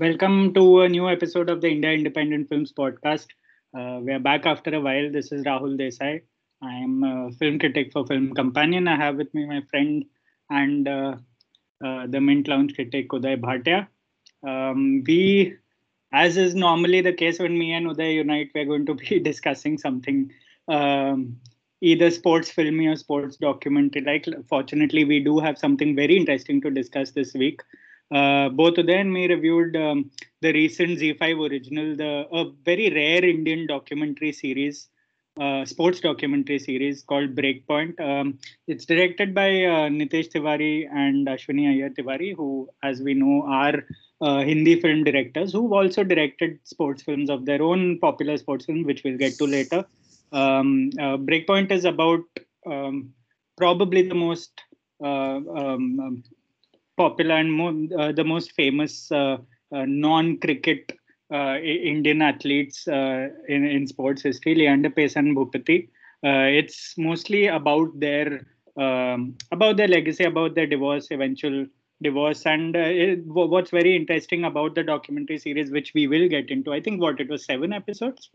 Welcome to a new episode of the India Independent Films podcast. Uh, we are back after a while. This is Rahul Desai. I am a film critic for Film Companion. I have with me my friend and uh, uh, the Mint Lounge critic Uday Bhatia. Um, we, as is normally the case when me and Uday unite, we're going to be discussing something um, either sports filmy or sports documentary. Like, fortunately, we do have something very interesting to discuss this week. Uh, both Uday me reviewed um, the recent ZEE5 original, the a very rare Indian documentary series, uh, sports documentary series called Breakpoint. Um, it's directed by uh, Nitesh Tiwari and Ashwini Iyer Tiwari, who, as we know, are uh, Hindi film directors who've also directed sports films of their own, popular sports film, which we'll get to later. Um, uh, Breakpoint is about um, probably the most uh, um, um, popular and mo- uh, the most famous uh, uh, non-cricket uh, Indian athletes in, in sports history, Leander Paes and Bhupathi. it's mostly about their um, about their legacy, about their divorce, eventual divorce, and it, what's very interesting about the documentary series, which we will get into. I think what it was seven episodes.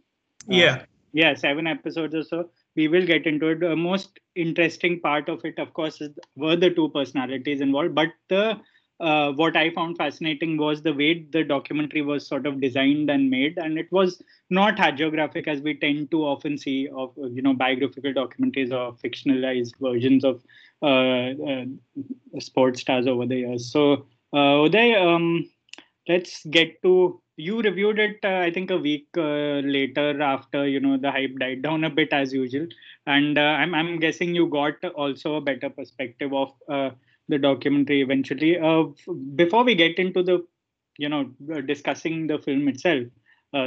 Yeah yeah seven episodes or so we will get into it the most interesting part of it of course is, were the two personalities involved but the uh, what I found fascinating was the way the documentary was sort of designed and made, and it was not hagiographic as we tend to often see of you know biographical documentaries or fictionalized versions of uh, uh, sports stars over the years. So, uh, Uday, um, let's get to you reviewed it uh, i think a week uh, later after you know the hype died down a bit as usual. And uh, I'm, I'm guessing you got also a better perspective of uh, the documentary eventually. Uh, before we get into the you know uh, discussing the film itself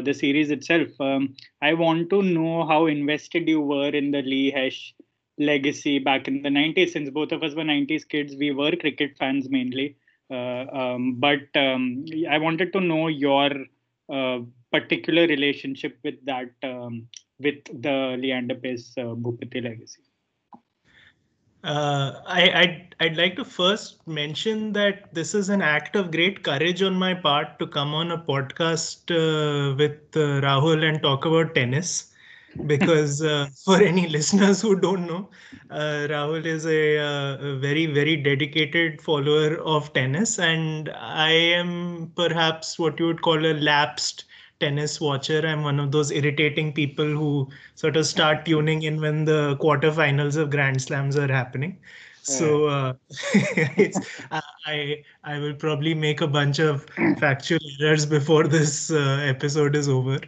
the series itself um, i want to know how invested you were in the lee hesh legacy back in the 90s since both of us were 90s kids we were cricket fans mainly. uh, um, but um, I wanted to know your uh, particular relationship with that, um, with the Leander Paes uh, Bhupathi legacy. Uh, I, I'd, I'd like to first mention that this is an act of great courage on my part to come on a podcast uh, with uh, Rahul and talk about tennis because uh, for any listeners who don't know, uh, Rahul is a, uh, a, very, very dedicated follower of tennis, and I am perhaps what you would call a lapsed tennis watcher. I'm one of those irritating people who sort of start tuning in when the quarterfinals of Grand Slams are happening. So uh, it's, I I will probably make a bunch of factual errors before this uh, episode is over.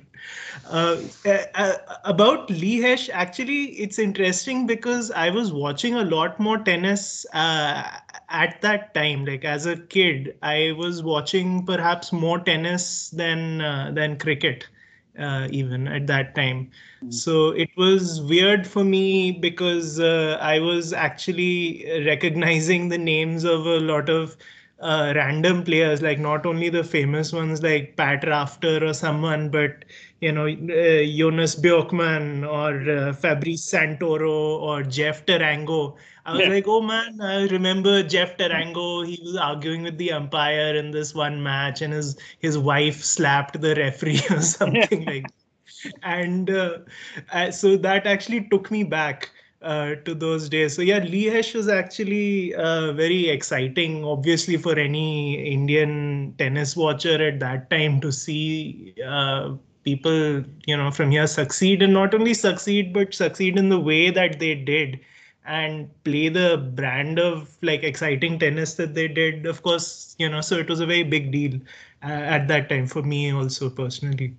Uh, uh, about Lee Hesh, actually, it's interesting because I was watching a lot more tennis uh, at that time. Like as a kid, I was watching perhaps more tennis than uh, than cricket, uh, even at that time. Mm. So it was weird for me because uh, I was actually recognizing the names of a lot of uh, random players, like not only the famous ones like Pat Rafter or someone, but you know uh, Jonas Bjorkman or uh, Fabrice Santoro or Jeff Tarango. I was yeah. like, oh man, I remember Jeff Tarango. He was arguing with the umpire in this one match, and his his wife slapped the referee or something like. That. And uh, so that actually took me back uh, to those days. So yeah, Lee Hesh was actually uh, very exciting, obviously for any Indian tennis watcher at that time to see uh, people, you know, from here succeed and not only succeed but succeed in the way that they did and play the brand of like exciting tennis that they did. Of course, you know, so it was a very big deal uh, at that time for me also personally.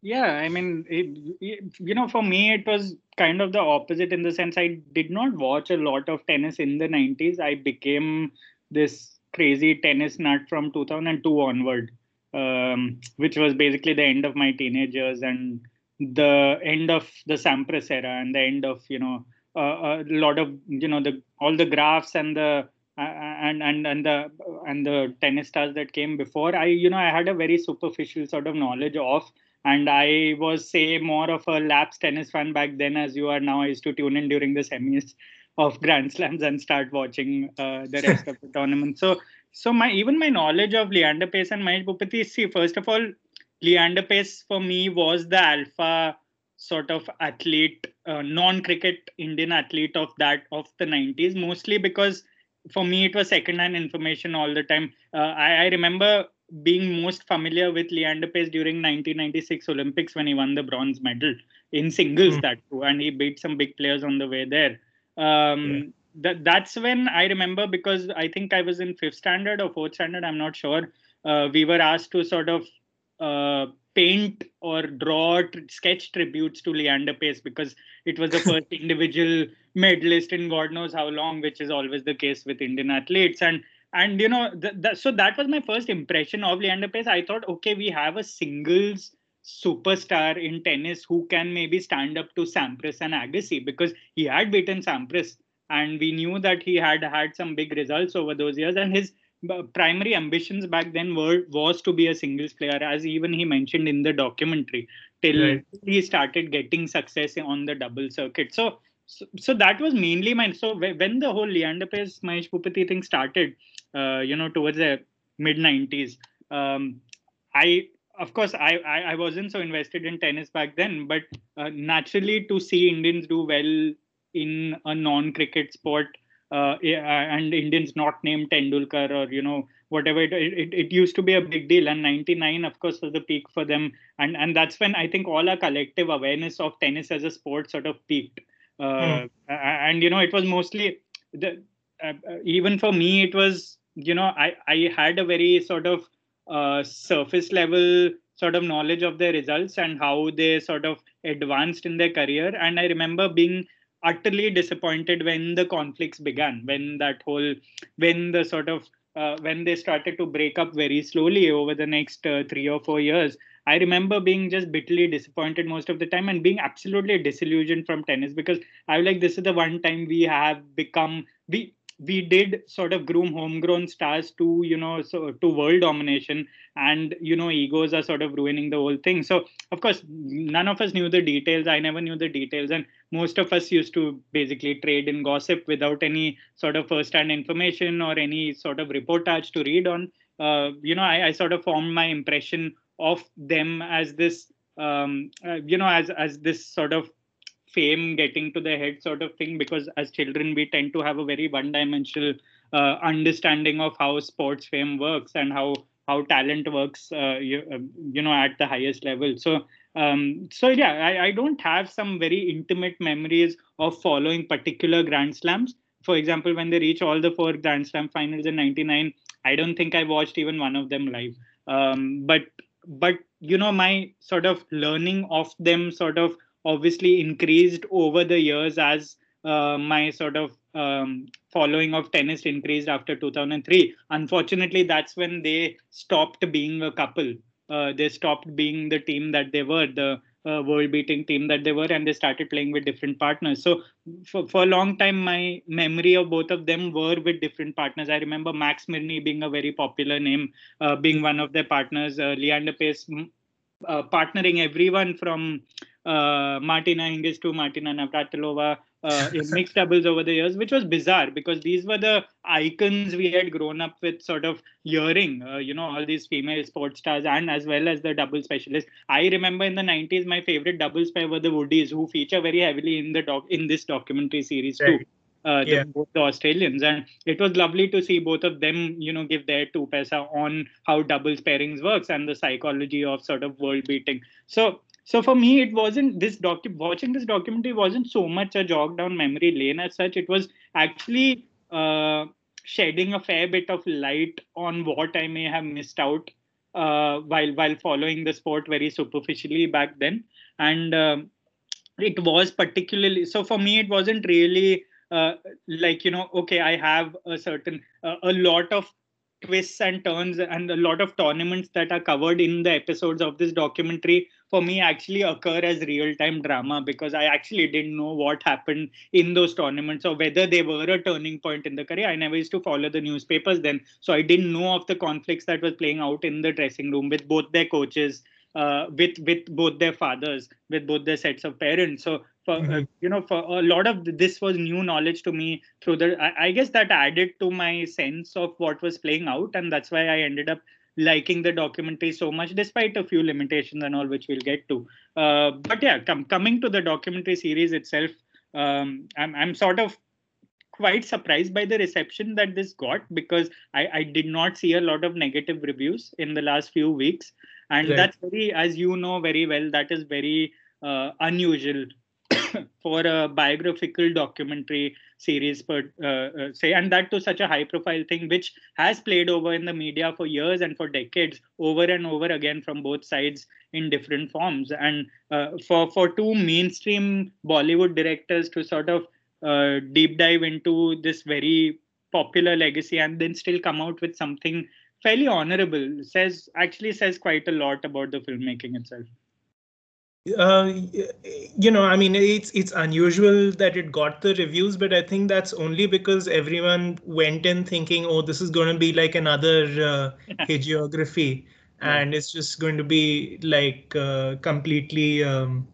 Yeah, I mean, it, it, you know, for me, it was kind of the opposite in the sense I did not watch a lot of tennis in the 90s. I became this crazy tennis nut from 2002 onward, um, which was basically the end of my teenage years and the end of the Sampras era and the end of, you know, a lot of, you know, the all the graphs and the uh, and and and the and the tennis stars that came before i you know i had a very superficial sort of knowledge of and I was say more of a laps tennis fan back then as you are now. I used to tune in during the semis of Grand Slams and start watching uh, the rest of the tournament. So so my even my knowledge of Leander Paes and Mahesh Bhupathi, see, first of all, Leander Paes for me was the alpha sort of athlete, uh, non-cricket Indian athlete of that of the 90s, mostly because for me it was second-hand information all the time. Uh, I, I, remember being most familiar with Leander Paes during 1996 Olympics when he won the bronze medal in singles mm. that too, and he beat some big players on the way there. Um, yeah. that that's when I remember because I think I was in fifth standard or fourth standard. I'm not sure. Uh, we were asked to sort of uh, paint or draw sketch tributes to Leander Paes because it was the first individual medalist in God knows how long, which is always the case with Indian athletes. And and you know, th- th- so that was my first impression of Leander Paes. I thought, okay, we have a singles superstar in tennis who can maybe stand up to Sampras and Agassi because he had beaten Sampras and we knew that he had had some big results over those years and his primary ambitions back then were was to be a singles player as even he mentioned in the documentary till right. he started getting success on the double circuit so so, so that was mainly my so when the whole Leander Paes Mahesh Bhupathi thing started uh, you know towards the mid 90s um, i of course I, I, I wasn't so invested in tennis back then but uh, naturally to see indians do well in a non cricket sport uh, and Indians not named Tendulkar or you know whatever it, it, it used to be a big deal. And 99 of course was the peak for them. And and that's when I think all our collective awareness of tennis as a sport sort of peaked. Uh, mm. and you know it was mostly the uh, even for me it was you know I I had a very sort of uh, surface level sort of knowledge of their results and how they sort of advanced in their career. And I remember being utterly disappointed when the conflicts began when that whole when the sort of uh, when they started to break up very slowly over the next uh, three or four years. I remember being just bitterly disappointed most of the time and being absolutely disillusioned from tennis because i was like this is the one time we have become we we did sort of groom homegrown stars to you know so to world domination and you know egos are sort of ruining the whole thing. So of course none of us knew the details. I never knew the details. And most of us used to basically trade in gossip without any sort of first hand information or any sort of reportage to read on. Uh, you know I, I, sort of formed my impression of them as this um, uh, you know as as this sort of fame getting to the head sort of thing because as children we tend to have a very one dimensional uh, understanding of how sports fame works and how how talent works uh, you, uh, you, know at the highest level. So um, so yeah I, I don't have some very intimate memories of following particular grand slams. For example when they reach all the four grand slam finals in 99 i don't think i watched even one of them live. Um, but but you know my sort of learning of them sort of obviously increased over the years as uh, my sort of um, following of tennis increased after 2003. Unfortunately, that's when they stopped being a couple. Uh, they stopped being the team that they were, the uh, world beating team that they were, and they started playing with different partners. So, for, for a long time, my memory of both of them were with different partners. I remember Max Mirnyi being a very popular name, uh, being one of their partners, Leander Paes uh, partnering everyone from uh, Martina Hingis to Martina Navratilova uh, in mixed doubles over the years, which was bizarre because these were the icons we had grown up with, sort of hearing, uh, you know, all these female sports stars and as well as the double specialists. I remember in the 90s, my favorite doubles pair were the Woodies, who feature very heavily in the doc in this documentary series right. too. Uh, the, yeah. both the Australians, and it was lovely to see both of them, you know, give their two pesa on how doubles pairings works and the psychology of sort of world beating. So so for me it wasn't this docu watching this documentary wasn't so much a jog down memory lane as such it was actually uh, shedding a fair bit of light on what i may have missed out uh, while while following the sport very superficially back then and uh, it was particularly so for me it wasn't really uh, like you know okay i have a certain uh, a lot of twists and turns and a lot of tournaments that are covered in the episodes of this documentary for me actually occur as real time drama because I actually didn't know what happened in those tournaments or whether they were a turning point in the career. I never used to follow the newspapers then, so I didn't know of the conflicts that was playing out in the dressing room with both their coaches. Uh, with with both their fathers, with both their sets of parents. So for uh, mm-hmm. uh, you know, for a lot of this was new knowledge to me through the. I, I guess that added to my sense of what was playing out, and that's why I ended up liking the documentary so much, despite a few limitations and all, which we'll get to. Uh, but yeah, com- coming to the documentary series itself, um, I'm I'm sort of quite surprised by the reception that this got because I, I did not see a lot of negative reviews in the last few weeks, and right. that's very, as you know very well, that is very uh, unusual for a biographical documentary series per uh, uh, say and that to such a high profile thing which has played over in the media for years and for decades over and over again from both sides in different forms and uh, for for two mainstream bollywood directors to sort of uh, deep dive into this very popular legacy and then still come out with something fairly honorable. Says actually says quite a lot about the filmmaking itself. Uh, you know, I mean, it's it's unusual that it got the reviews, but I think that's only because everyone went in thinking, oh, this is going to be like another uh, hagiography, and it's just going to be like uh, completely, um,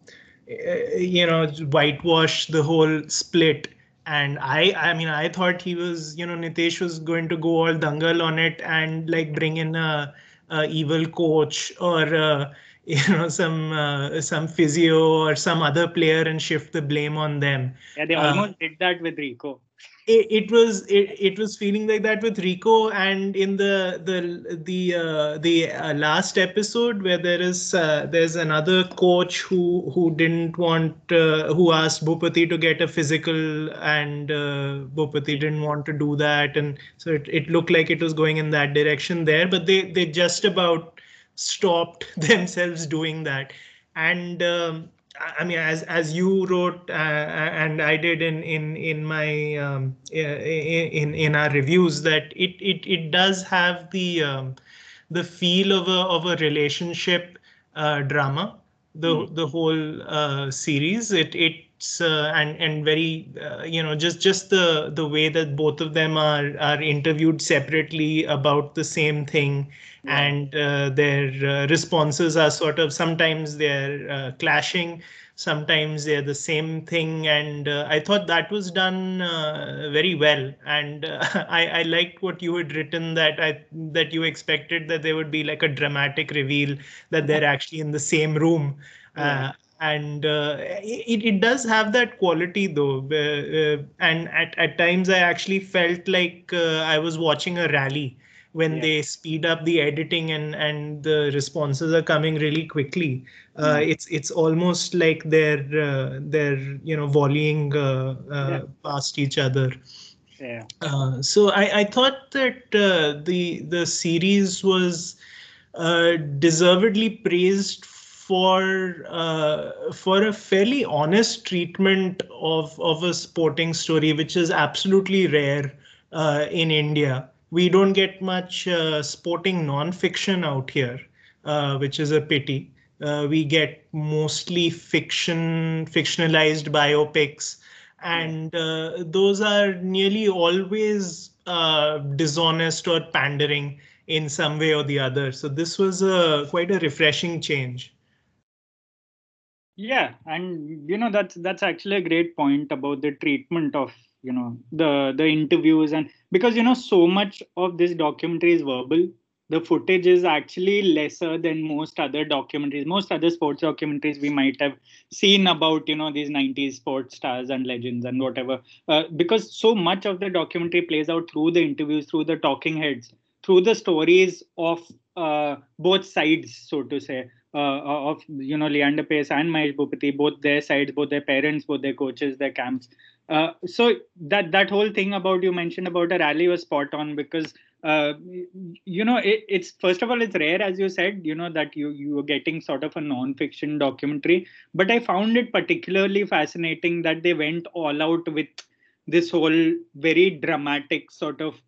eh, you know, whitewash the whole split. And I, I mean, I thought he was, you know, Nitesh was going to go all dangal on it and like bring in a, a evil coach or. Uh, you know some uh, some physio or some other player and shift the blame on them yeah they almost uh, did that with rico it, was it, it was feeling like that with rico and in the the the uh, the uh, last episode where there is uh, there's another coach who who didn't want uh, who asked bhupathi to get a physical and uh, bhupathi didn't want to do that. And so it, it looked like it was going in that direction there but they they just about stopped themselves doing that. And um, I mean, as as you wrote uh, and I did in in in my um, in in our reviews, that it it it does have the um, the feel of a of a relationship uh, drama. The mm. the whole uh, series. It it's uh, and and very uh, you know just just the the way that both of them are are interviewed separately about the same thing. And uh, their uh, responses are sort of sometimes they're uh, clashing sometimes they're the same thing. And uh, i thought that was done uh, very well. And uh, I, I liked what you had written that i that you expected that there would be like a dramatic reveal that they're actually in the same room. Yeah. And it, it does have that quality though and at, at times i actually felt like i was watching a rally when yeah. they speed up the editing and and the responses are coming really quickly uh, mm. it's it's almost like they're uh, they're you know volleying uh, uh yeah. past each other yeah uh, so i i thought that uh, the the series was deservedly praised for uh, for a fairly honest treatment of of a sporting story, which is absolutely rare uh, in India we don't get much uh, sporting non-fiction out here, uh, which is a pity. Uh, we get mostly fiction, fictionalized biopics, and uh, those are nearly always dishonest or pandering in some way or the other. So this was a quite a refreshing change. Yeah, and you know that's that's actually a great point about the treatment of you know the the interviews and because you know so much of this documentary is verbal. The footage is actually lesser than most other documentaries. Most other sports documentaries we might have seen about you know these 90s sports stars and legends and whatever. Uh, because so much of the documentary plays out through the interviews through the talking heads through the stories of uh, both sides so to say of you know Leander Paes and Mahesh Bhupathi, both their sides, both their parents, both their coaches, their camps. Uh, so that that whole thing about you mentioned about a rally was spot on because uh, you know it, it's first of all it's rare as you said you know that you you were getting sort of a non-fiction documentary but i found it particularly fascinating that they went all out with this whole very dramatic sort of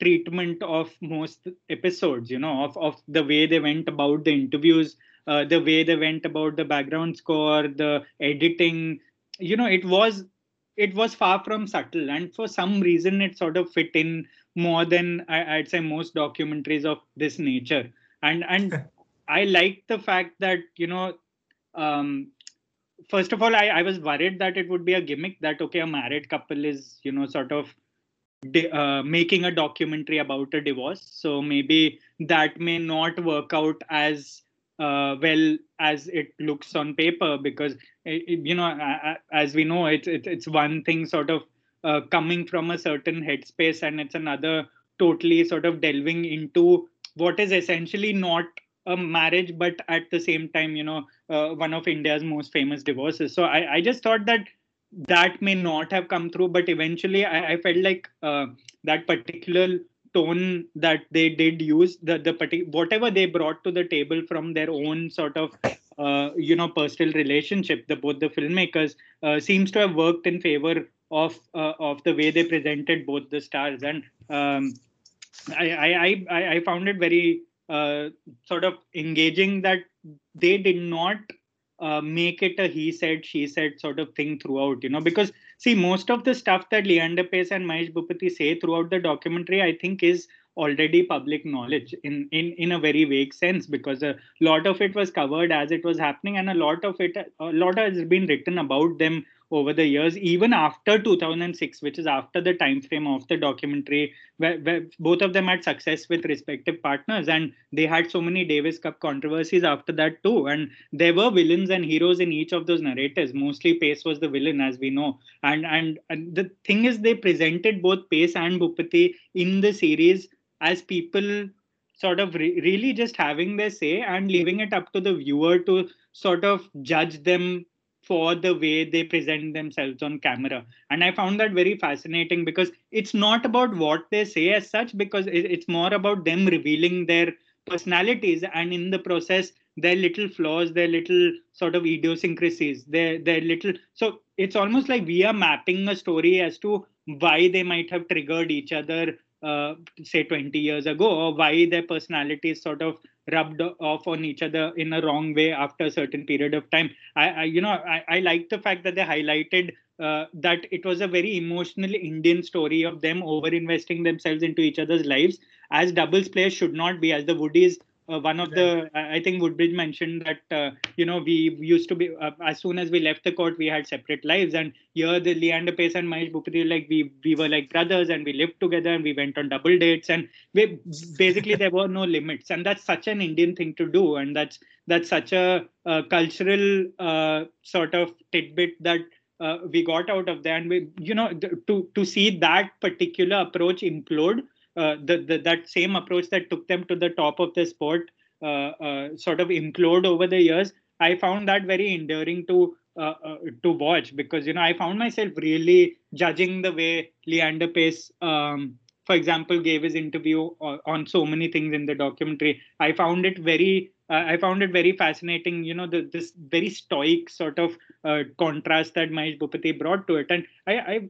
treatment of most episodes you know of, of the way they went about the interviews uh, the way they went about the background score the editing. You know it was it was far from subtle. And for some reason it sort of fit in more than I, would say most documentaries of this nature. And and I like the fact that you know, um, first of all, I, I was worried that it would be a gimmick that okay, a married couple is you know sort of uh, making a documentary about a divorce, so maybe that may not work out as uh, well as it looks on paper because it, you know as we know it's it's, it's one thing sort of uh, coming from a certain headspace and it's another totally sort of delving into what is essentially not a marriage but at the same time you know uh, one of india's most famous divorces. So I, I just thought that that may not have come through but eventually i, I felt like uh, that particular tone that they did use the the partic- whatever they brought to the table from their own sort of uh, you know personal relationship the both the filmmakers uh, seems to have worked in favor of uh, of the way they presented both the stars. And um, I, I i i found it very uh, sort of engaging that they did not uh, make it a he said she said sort of thing throughout you know because see most of the stuff that leander paes and mahesh bhupathi say throughout the documentary i think is already public knowledge in in in a very vague sense because a lot of it was covered as it was happening and a lot of it a lot has been written about them over the years, even after 2006, which is after the time frame of the documentary, where, where, both of them had success with respective partners, and they had so many Davis Cup controversies after that too. And there were villains and heroes in each of those narratives. Mostly Paes was the villain, as we know. And and, and the thing is, they presented both Paes and Bhupathi in the series as people sort of re- really just having their say and leaving it up to the viewer to sort of judge them for the way they present themselves on camera. And i found that very fascinating because it's not about what they say as such because it's more about them revealing their personalities and in the process their little flaws their little sort of idiosyncrasies their their little so it's almost like we are mapping a story as to why they might have triggered each other uh, say 20 years ago or why their personalities sort of rubbed off on each other in a wrong way after a certain period of time. I, I you know, I, I like the fact that they highlighted uh, that it was a very emotional Indian story of them over investing themselves into each other's lives, as doubles players should not be, as the Woodies uh, one of the i think woodbridge mentioned that uh, you know we used to be uh, as soon as we left the court we had separate lives. And here the leander paes and mahesh bhupathi like we we were like brothers and we lived together and we went on double dates. And we basically there were no limits. And that's such an indian thing to do. And that's that's such a, cultural uh, sort of tidbit that uh, we got out of there. And we you know to to see that particular approach implode uh, the, the, that same approach that took them to the top of the sport uh, uh, sort of implode over the years. I found that very endearing to uh, uh, to watch because you know I found myself really judging the way Leander Paes. um, for example, gave his interview on, so many things in the documentary. I found it very uh, I found it very fascinating. You know, the, this very stoic sort of contrast that Mahesh Bhupathi brought to it. And I, I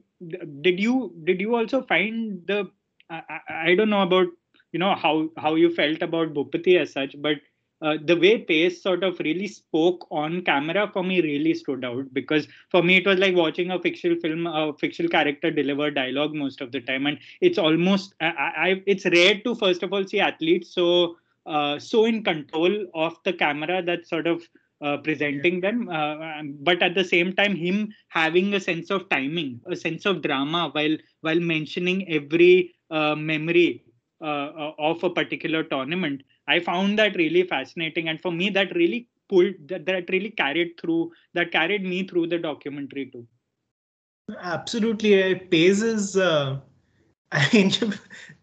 did you did you also find the I, I don't know about you know how how you felt about Bhupathi as such, but uh, the way Paes sort of really spoke on camera for me really stood out because for me it was like watching a fictional film, a fictional character deliver dialogue most of the time, and it's almost I, I it's rare to first of all see athletes so uh, so in control of the camera that sort of uh, presenting yeah. them uh, but at the same time him having a sense of timing a sense of drama while while mentioning every uh, memory uh, uh, of a particular tournament. I found that really fascinating, and for me, that really pulled that, that really carried through that carried me through the documentary too. Absolutely, it Paes is. Uh, I mean,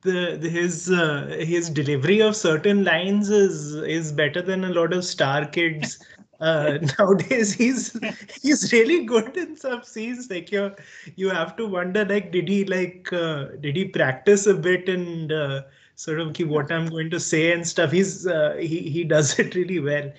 the, the his uh, his delivery of certain lines is is better than a lot of star kids uh, nowadays he's he's really good in some scenes. Like you you have to wonder like did he like uh, did he practice a bit and uh, sort of what i'm going to say and stuff? He's uh, he he does it really well.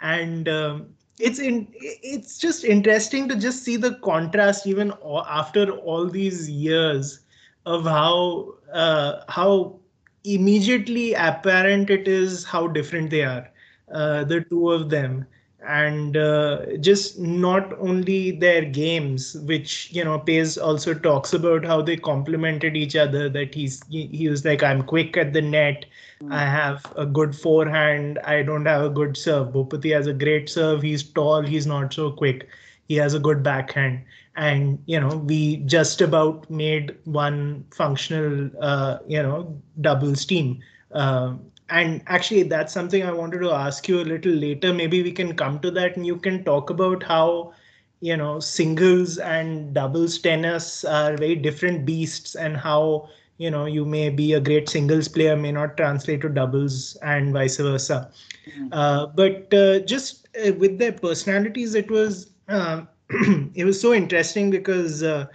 And um, it's in it's just interesting to just see the contrast even after all these years of how uh, how immediately apparent it is how different they are uh, the two of them and uh, just not only their games which you know Paes also talks about how they complemented each other that he's he, he was like i'm quick at the net. Mm. i have a good forehand. I don't have a good serve. Bhupathi has a great serve. He's tall. He's not so quick. He has a good backhand. And you know we just about made one functional uh, you know doubles team uh, and actually that's something i wanted to ask you a little later maybe we can come to that and you can talk about how you know singles and doubles tennis are very different beasts and how you know you may be a great singles player may not translate to doubles and vice versa mm-hmm. uh, but uh, just uh, with their personalities it was um, it was so interesting because uh,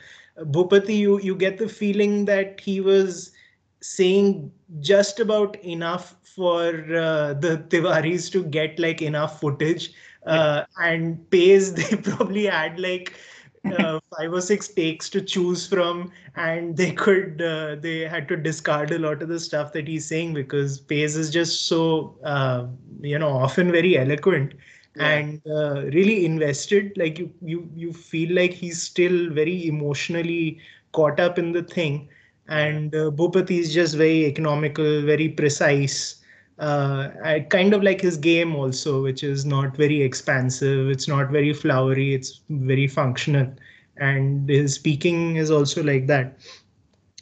Bhupathi, you you get the feeling that he was saying just about enough for uh, the Tiwaris to get like enough footage. Uh, and Paes, they probably had like uh, five or six takes to choose from, and they could uh, they had to discard a lot of the stuff that he's saying because Paes is just so uh, you know often very eloquent. Yeah. and uh, really invested like you you you feel like he's still very emotionally caught up in the thing and uh, Bhupathi is just very economical, very precise. Uh, I kind of like his game also, which is not very expansive. It's not very flowery. It's very functional, and his speaking is also like that.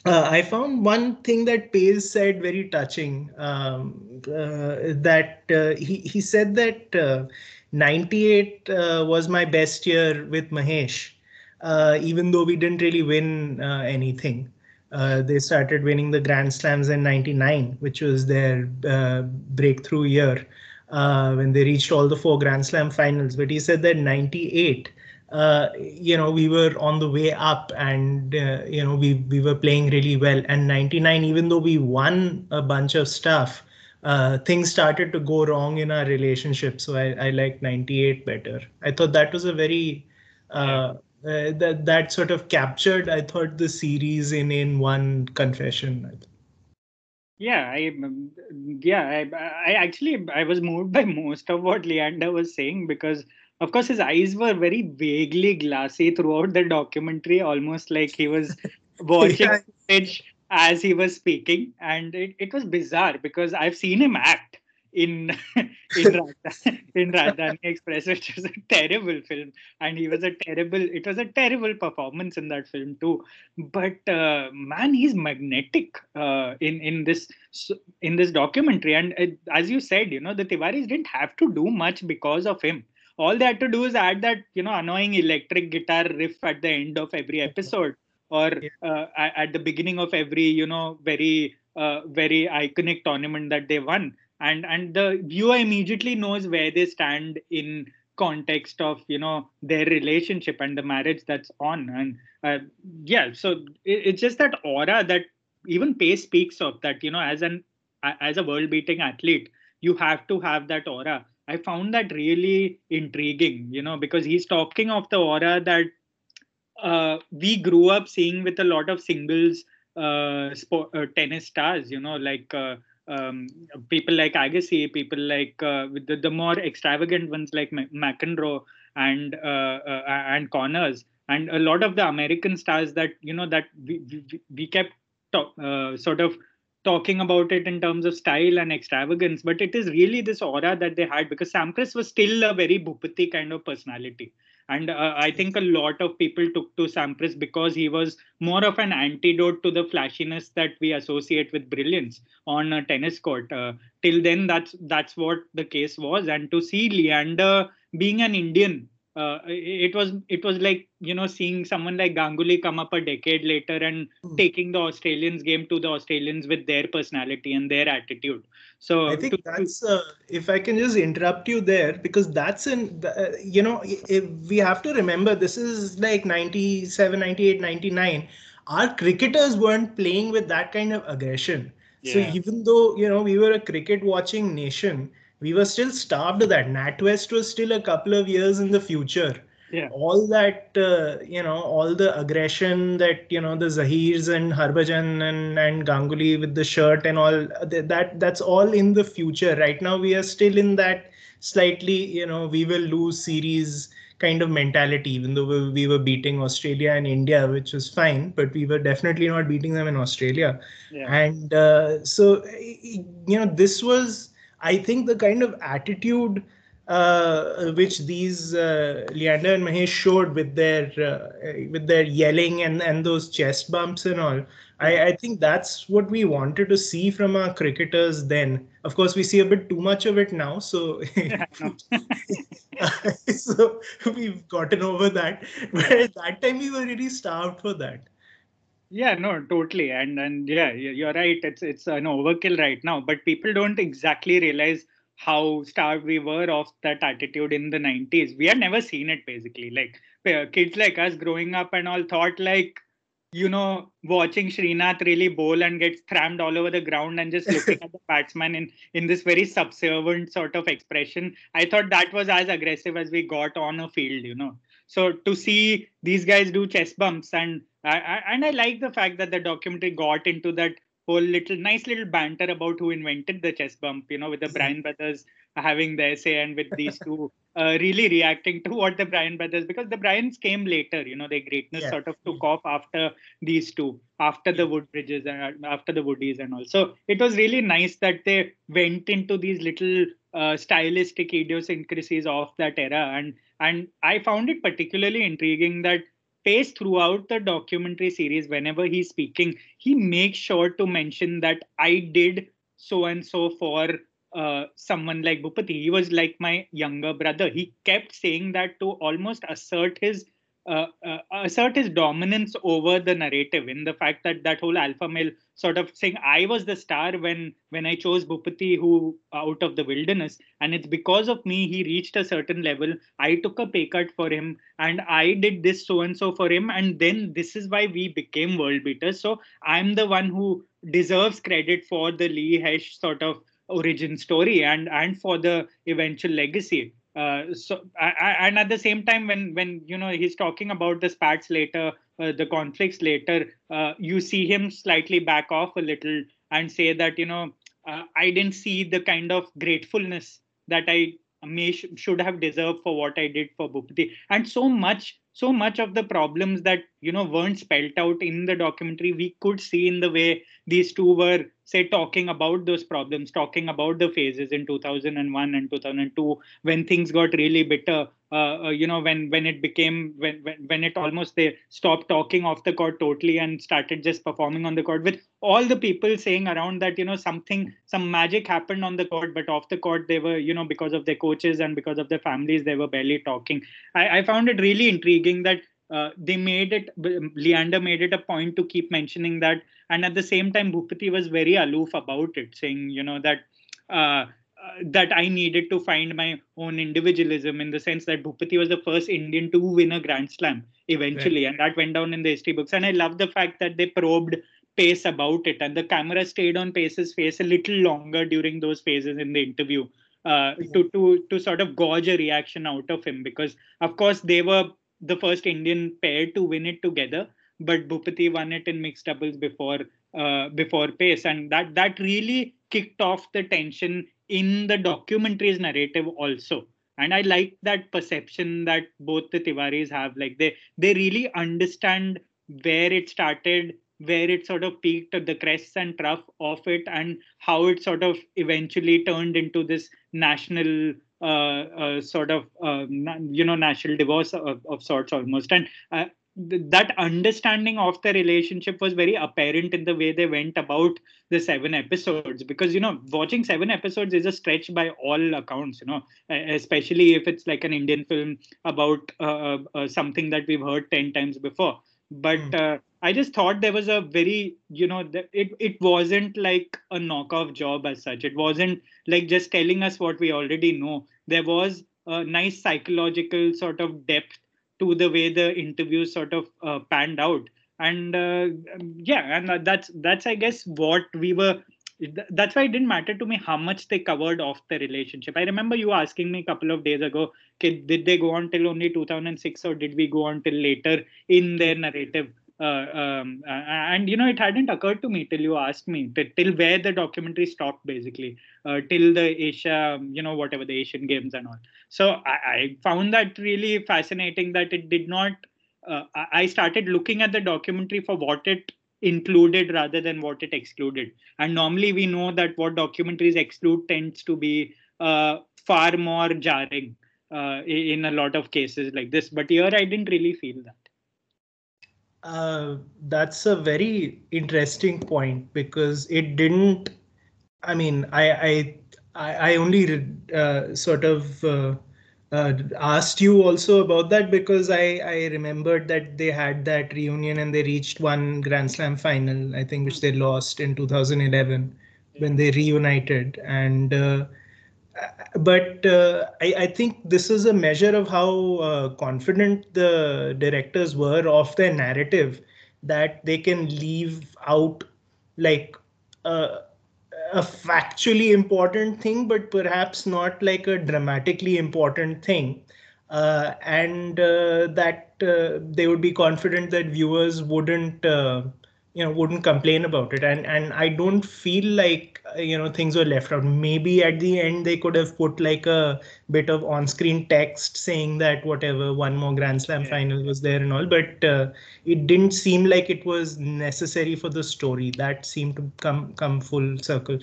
Uh, I found one thing that Paes said very touching. Um, uh, that uh, he he said that uh, 98 uh, was my best year with Mahesh, uh, even though we didn't really win anything. Uh, they started winning the Grand Slams in 99, which was their uh, breakthrough year uh, when they reached all the four Grand Slam finals. But he said that 98, uh, you know, we were on the way up and, uh, you know, we, we were playing really well. And 99, even though we won a bunch of stuff, things started to go wrong in our relationship. So I, I like 98 better. I thought that was a very uh, that that sort of captured i thought the series in in one confession yeah i yeah I, I actually i was moved by most of what leander was saying because of course his eyes were very vaguely glassy throughout the documentary almost like he was watching yeah. as he was speaking. And it, it was bizarre because i've seen him act in in Rajdhani, in Rajdhani Express, which was a terrible film, and he was a terrible. It was a terrible performance in that film too. But uh, man, he's magnetic uh, in in this in this documentary, and uh, as you said, you know, the Tiwaris didn't have to do much because of him. All they had to do is add that you know annoying electric guitar riff at the end of every episode, or uh, at the beginning of every you know very uh, very iconic tournament that they won and and the viewer immediately knows where they stand in context of you know their relationship and the marriage that's on. And uh, yeah so it, it's just that aura that even Paes speaks of that you know as an as a world beating athlete you have to have that aura. I found that really intriguing you know because he's talking of the aura that uh, we grew up seeing with a lot of singles uh, sport, uh, tennis stars you know like uh, um, people like Agassi, people like uh, the, the more extravagant ones like McEnroe and uh, uh, and Connors, and a lot of the American stars that you know that we we, we kept talk, uh, sort of talking about it in terms of style and extravagance, but it is really this aura that they had because Sampras was still a very Bhupathi kind of personality. And uh, I think a lot of people took to Sampras because he was more of an antidote to the flashiness that we associate with brilliance on a tennis court. Uh, till then, that's that's what the case was. And to see Leander being an Indian uh, it was it was like you know seeing someone like Ganguly come up a decade later and mm. taking the Australians game to the Australians with their personality and their attitude. So I think to, that's uh, if I can just interrupt you there because that's in uh, you know we have to remember this is like 97 98 99 our cricketers weren't playing with that kind of aggression. Yeah. So even though you know we were a cricket watching nation we were still starved of that. NatWest was still a couple of years in the future. Yeah. All that, uh, you know, all the aggression that, you know, the Zahirs and Harbhajan and, and Ganguly with the shirt and all that, that's all in the future. Right now, we are still in that slightly you know we will lose series kind of mentality even though we were beating australia and india which was fine but we were definitely not beating them in australia yeah. and uh, so you know this was i think the kind of attitude uh, which these uh, Leander and Mahesh showed with their uh, with their yelling and and those chest bumps and all. I, I think that's what we wanted to see from our cricketers then. Of course, we see a bit too much of it now, so so we've gotten over that. But at that time, we were really starved for that. Yeah, no, totally, and and yeah, you're right. It's it's an overkill right now, but people don't exactly realize how starved we were of that attitude in the 90s. We had never seen it basically. Like kids like us growing up and all thought like, you know, watching Srinath really bowl and get trammed all over the ground and just looking at the batsman in, in this very subservient sort of expression. I thought that was as aggressive as we got on a field, you know. So to see these guys do chest bumps and I, I, and I like the fact that the documentary got into that whole little nice little banter about who invented the chest bump, you know, with the Bryan brothers having their say and with these two uh, really reacting to what the Bryan brothers, because the Bryans came later, you know, their greatness yeah. sort of took off after these two, after the Woodbridges and after the Woodies and all. So it was really nice that they went into these little uh, stylistic idiosyncrasies of that era. And, and I found it particularly intriguing that Paes throughout the documentary series, whenever he's speaking, he makes sure to mention that I did so and so for uh, someone like Bhupathi. He was like my younger brother. He kept saying that to almost assert his uh, uh, assert his dominance over the narrative in the fact that that whole alpha male sort of saying I was the star when when I chose Bhupathi who out of the wilderness and it's because of me he reached a certain level. I took a pay cut for him and I did this so and so for him and then this is why we became world beaters. So I'm the one who deserves credit for the Lee Hesh sort of origin story and and for the eventual legacy uh, so I, and at the same time when when you know he's talking about the spats later uh, the conflicts later uh, you see him slightly back off a little and say that you know uh, i didn't see the kind of gratefulness that i may should have deserved for what i did for bhupathi. And so much so much of the problems that you know weren't spelt out in the documentary we could see in the way these two were say talking about those problems talking about the phases in 2001 and 2002 when things got really bitter uh, uh, you know when when it became when, when when it almost they stopped talking off the court totally and started just performing on the court with all the people saying around that you know something some magic happened on the court but off the court they were you know because of their coaches and because of their families they were barely talking. I, I found it really intriguing that uh, they made it leander made it a point to keep mentioning that. And at the same time bhupathi was very aloof about it saying you know that uh, uh, that I needed to find my own individualism in the sense that Bhupathi was the first Indian to win a Grand Slam eventually, right. and that went down in the history books. And I love the fact that they probed Paes about it, and the camera stayed on Paes's face a little longer during those phases in the interview uh, to to to sort of gauge a reaction out of him. Because, of course, they were the first Indian pair to win it together, but Bhupathi won it in mixed doubles before uh, before Paes, and that that really kicked off the tension in the documentary's narrative also. And I like that perception that both the Tiwaris have. Like they they really understand where it started, where it sort of peaked at the crests and trough of it, and how it sort of eventually turned into this national uh, uh, sort of uh, you know national divorce of, of sorts almost and uh, th- that understanding of the relationship was very apparent in the way they went about the seven episodes because you know watching seven episodes is a stretch by all accounts you know especially if it's like an indian film about uh, uh, something that we've heard 10 times before but mm. I just thought there was a very, you know, it it wasn't like a knockoff job as such. It wasn't like just telling us what we already know. There was a nice psychological sort of depth to the way the interviews sort of uh, panned out. And uh, yeah, and that's that's I guess what we were. That's why it didn't matter to me how much they covered of the relationship. I remember you asking me a couple of days ago, did they go on till only 2006 or did we go on till later in their narrative? Uh, um, and you know it hadn't occurred to me till you asked me t- till where the documentary stopped basically. Uh, till the asia you know whatever the asian games and all. So i, I found that really fascinating that it did not uh, i started looking at the documentary for what it included rather than what it excluded. And normally we know that what documentaries exclude tends to be uh, far more jarring uh, in a lot of cases like this. But here i didn't really feel that uh, that's a very interesting point because it didn't. I mean, I I I only uh, sort of uh, uh, asked you also about that because I I remembered that they had that reunion and they reached one Grand Slam final. I think which they lost in 2011 when they reunited and uh, but uh, I, I, think this is a measure of how uh, confident the directors were of their narrative that they can leave out like a, a factually important thing, but perhaps not like a dramatically important thing. Uh, and uh, that uh, they would be confident that viewers wouldn't uh, you know wouldn't complain about it. And and i don't feel like uh, you know things were left out. Maybe at the end they could have put like a bit of on-screen text saying that whatever one more grand slam yeah. final was there and all but uh, it didn't seem like it was necessary for the story. That seemed to come come full circle.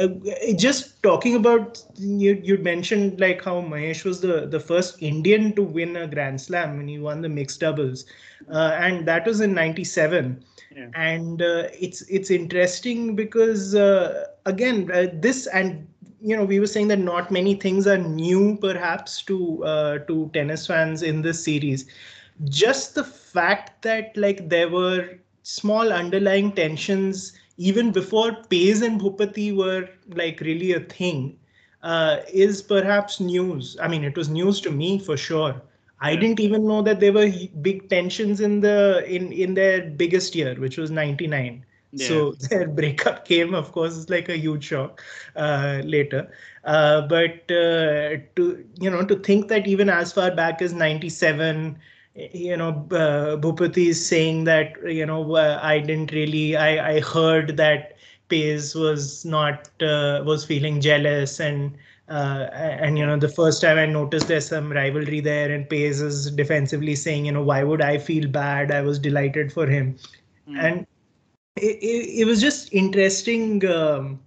Uh, just talking about you you mentioned like how mahesh was the the first indian to win a grand slam when he won the mixed doubles uh, and that was in 97 and uh, it's it's interesting because uh, again uh, this and you know we were saying that not many things are new perhaps to uh, to tennis fans in this series just the fact that like there were small underlying tensions even before Paes and Bhupathi were like really a thing uh, is perhaps news. I mean, it was news to me for sure. I didn't even know that there were big tensions in the in in their biggest year, which was '99. Yeah. So their breakup came, of course, like a huge shock uh, later. Uh, but uh, to you know to think that even as far back as '97, you know, uh, Bhupathi is saying that you know uh, I didn't really I I heard that Paes was not uh, was feeling jealous and uh, and you know, the first time I noticed there's some rivalry there, and Paes is defensively saying, you know, why would I feel bad? I was delighted for him, mm. and it, it, it, was just interesting um,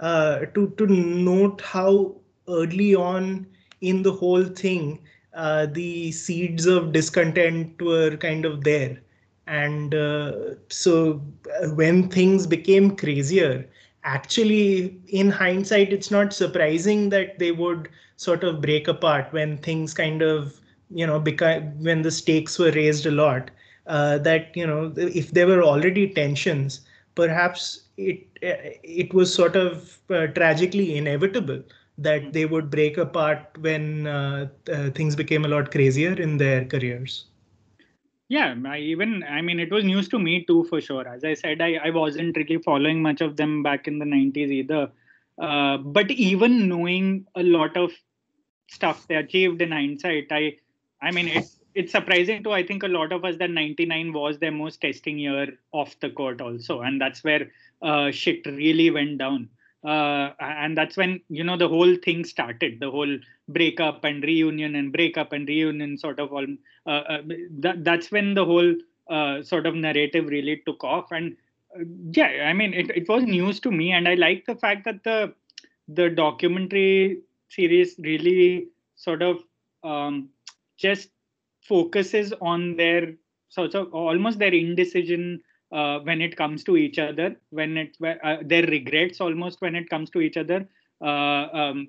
uh, to to note how early on in the whole thing uh, the seeds of discontent were kind of there, and uh, so uh, when things became crazier actually in hindsight it's not surprising that they would sort of break apart when things kind of you know because when the stakes were raised a lot uh, that you know if there were already tensions perhaps it it was sort of uh, tragically inevitable that they would break apart when uh, uh things became a lot crazier in their careers yeah, I even I mean it was news to me too for sure. As I said, I, I wasn't really following much of them back in the 90s either. Uh, but even knowing a lot of stuff they achieved in hindsight, I I mean it's it's surprising to I think a lot of us that 99 was their most testing year off the court also, and that's where uh, shit really went down uh, and that's when you know the whole thing started the whole breakup and reunion and breakup and reunion sort of all that, that's when the whole uh, sort of narrative really took off. And uh, yeah i mean it, it was news to me. And i like the fact that the the documentary series really sort of um, just focuses on their sort of almost their indecision uh, when it comes to each other, when it uh, their regrets almost when it comes to each other, uh, um,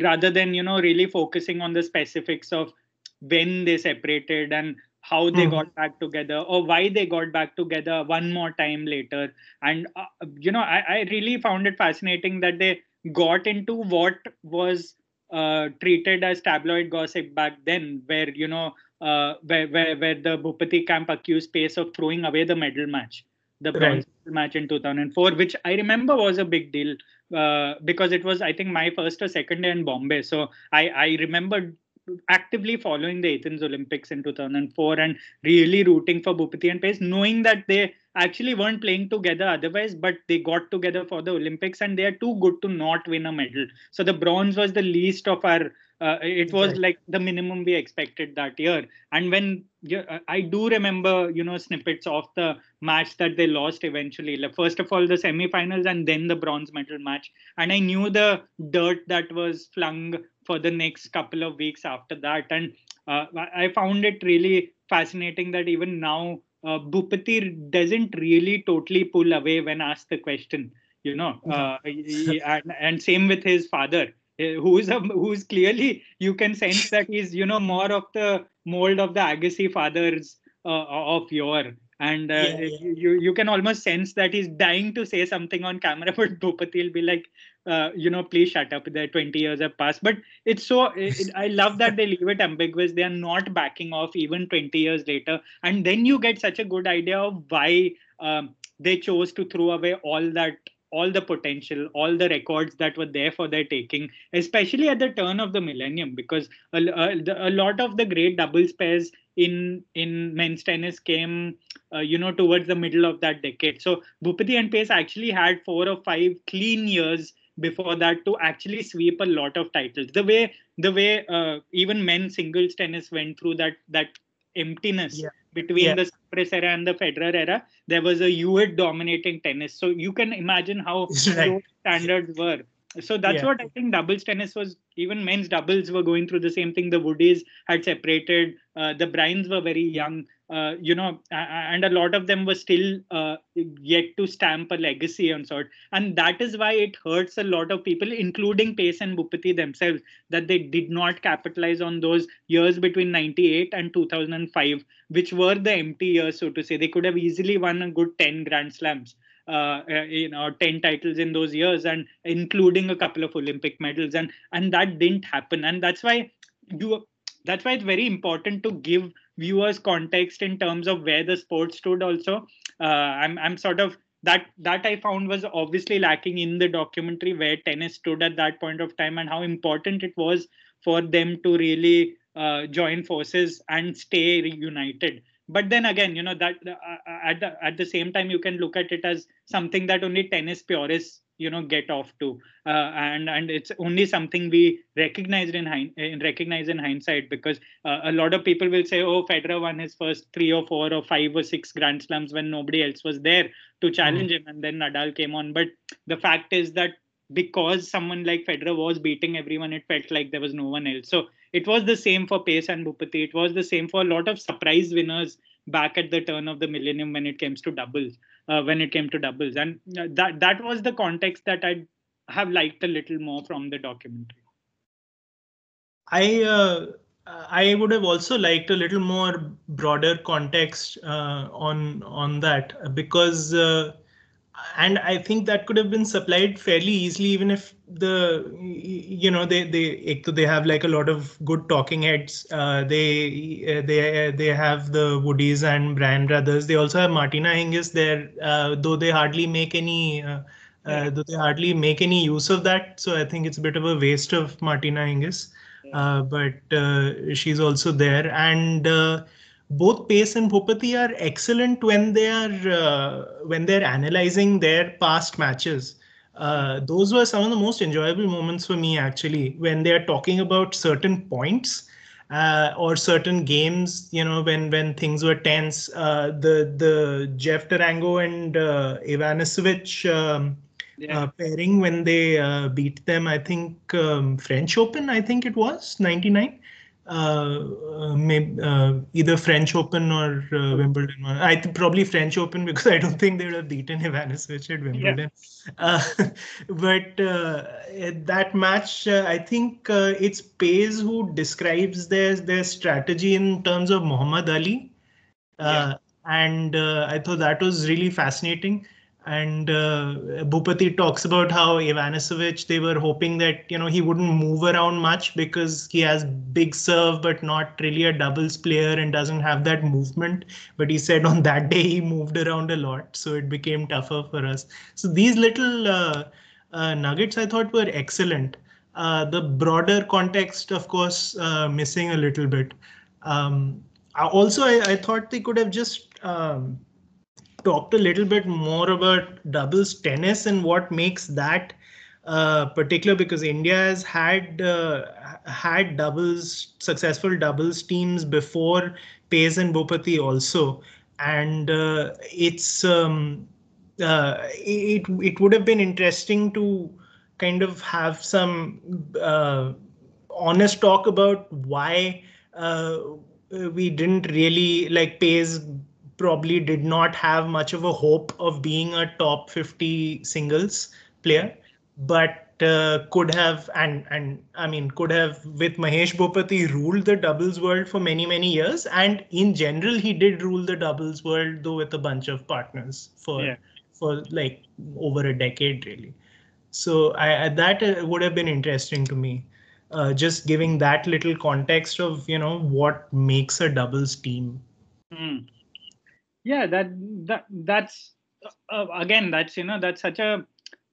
rather than you know really focusing on the specifics of when they separated and how they mm. got back together or why they got back together one more time later. And uh, you know, I, I really found it fascinating that they got into what was uh, treated as tabloid gossip back then, where you know uh, where, where where the Bhupathi camp accused paes of throwing away the medal match, the bronze right. match in 2004, which I remember was a big deal uh, because it was I think my first or second day in Bombay. So I I remember actively following the Athens Olympics in 2004 and really rooting for Bhupathi and Paes, knowing that they actually weren't playing together otherwise, but they got together for the Olympics and they are too good to not win a medal. So the bronze was the least of our. Uh, it was like the minimum we expected that year. And when I do remember, you know, snippets of the match that they lost eventually. Like first of all, the semi-finals and then the bronze medal match. And I knew the dirt that was flung for the next couple of weeks after that. And uh, I found it really fascinating that even now uh, Bhupathi doesn't really totally pull away when asked the question, you know, uh, and, and, same with his father, uh, who's a, who's clearly you can sense that he's you know more of the mold of the Agassi fathers uh, of yore, and uh, yeah, yeah. you you can almost sense that he's dying to say something on camera, but Bhupathi will be like, uh, you know, please shut up. The 20 years have passed. But it's so, it, I love that they leave it ambiguous. They are not backing off even 20 years later. And then you get such a good idea of why um, they chose to throw away all that all the potential, all the records that were there for their taking, especially at the turn of the millennium, because a, a, a lot of the great doubles pairs in in men's tennis came, uh, you know, towards the middle of that decade. So Bhupathi and Paes actually had four or five clean years before that to actually sweep a lot of titles. The way the way uh, even men's singles tennis went through that that emptiness yeah. between yeah. the Sampras era and the Federer era, there was a Hewitt dominating tennis. So you can imagine how right. standards were. So that's yeah. what I think doubles tennis was. Even men's doubles were going through the same thing. The Woodies had separated. Uh, the Bryans were very young uh, you know, and a lot of them were still uh, yet to stamp a legacy on sort. And that is why it hurts a lot of people, including Paes and Bhupathi themselves, that they did not capitalize on those years between 98 and 2005, which were the empty years, so to say. They could have easily won a good 10 Grand Slams. Uh, uh you know 10 titles in those years and including a couple of olympic medals. And and that didn't happen. And that's why you that's why it's very important to give viewers context in terms of where the sport stood also. Uh, i'm i'm sort of that that i found was obviously lacking in the documentary where tennis stood at that point of time and how important it was for them to really uh, join forces and stay reunited but then again you know that uh, at the at the same time you can look at it as something that only tennis purists you know get off to. Uh, and and it's only something we recognized in hind- in recognize in hindsight because uh, a lot of people will say oh federer won his first three or four or five or six grand slams when nobody else was there to challenge mm-hmm. him and then nadal came on. But the fact is that because someone like federer was beating everyone it felt like there was no one else. So it was the same for paes and bhupathi it was the same for a lot of surprise winners back at the turn of the millennium when it came to doubles uh, when it came to doubles. And uh, that that was the context that i have liked a little more from the documentary. I uh, i would have also liked a little more broader context uh, on on that because uh, and I think that could have been supplied fairly easily, even if the you know they they they have like a lot of good talking heads. Uh, they they they have the Woodies and Bryan brothers. They also have Martina Hingis there, uh, though they hardly make any. Uh, uh, though they hardly make any use of that, so I think it's a bit of a waste of Martina Hingis. Uh, but uh, she's also there, and both Paes and Bhupathi are excellent when they are uh, when they're analyzing their past matches. Uh, those were some of the most enjoyable moments for me actually when they are talking about certain points uh, or certain games. You know when when things were tense. Uh, the the Jeff Tarango and uh, Ivanisevic. Um, yeah. Uh, pairing when they beat them, I think um, French Open, I think it was 99 uh, maybe, uh, either French Open or uh, Wimbledon. I th- probably French Open because I don't think they would have beaten Ivanisevic at Wimbledon. Yeah. Uh, but uh, that match, I think it's Paes who describes their their strategy in terms of Muhammad Ali, yeah. and I thought that was really fascinating and uh, Bhupathi talks about how Ivanisevic, they were hoping that, you know, he wouldn't move around much because he has big serve, but not really a doubles player and doesn't have that movement. But he said on that day, he moved around a lot. So it became tougher for us. So these little uh, uh, nuggets I thought were excellent. uh, the broader context, of course, uh, missing a little bit. Um, also, I, I, thought they could have just um, talked a little bit more about doubles tennis and what makes that uh, particular because India has had uh, had doubles successful doubles teams before Paes and Bhupathi also, and uh, it's um, uh, it it would have been interesting to kind of have some uh, honest talk about why uh, we didn't really like Paes probably did not have much of a hope of being a top 50 singles player but uh, could have and and I mean could have with Mahesh Bhupathi ruled the doubles world for many many years and in general he did rule the doubles world though with a bunch of partners for yeah. for like over a decade really so I that uh, would have been interesting to me uh, just giving that little context of you know what makes a doubles team mm. Yeah that that that's uh, again that's you know that's such a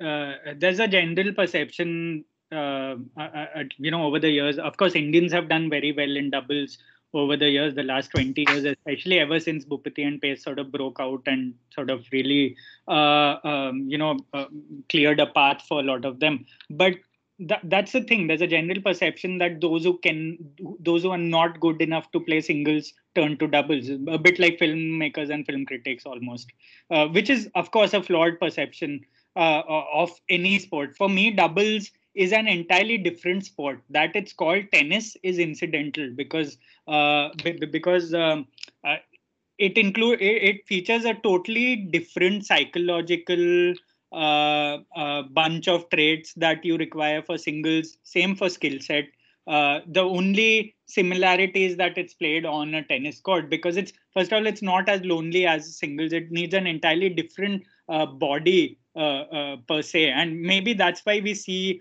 uh, there's a general perception, uh, uh, uh, you know, over the years. Of course, Indians have done very well in doubles over the years, the last 20 years, especially ever since Bhupathi and Paes sort of broke out and sort of really, uh, um, you know, uh, cleared a path for a lot of them. But that, that's the thing. There's a general perception that those who can, those who are not good enough to play singles, turn to doubles. A bit like filmmakers and film critics, almost, uh, which is of course a flawed perception uh, of any sport. For me, doubles is an entirely different sport. That it's called tennis is incidental because uh, because um, uh, it include it, it, features a totally different psychological uh, uh, bunch of traits that you require for singles. Same for skill set. Uh, the only similarity is that it's played on a tennis court because it's first of all it's not as lonely as singles it needs an entirely different uh, body uh, per se and maybe that's why we see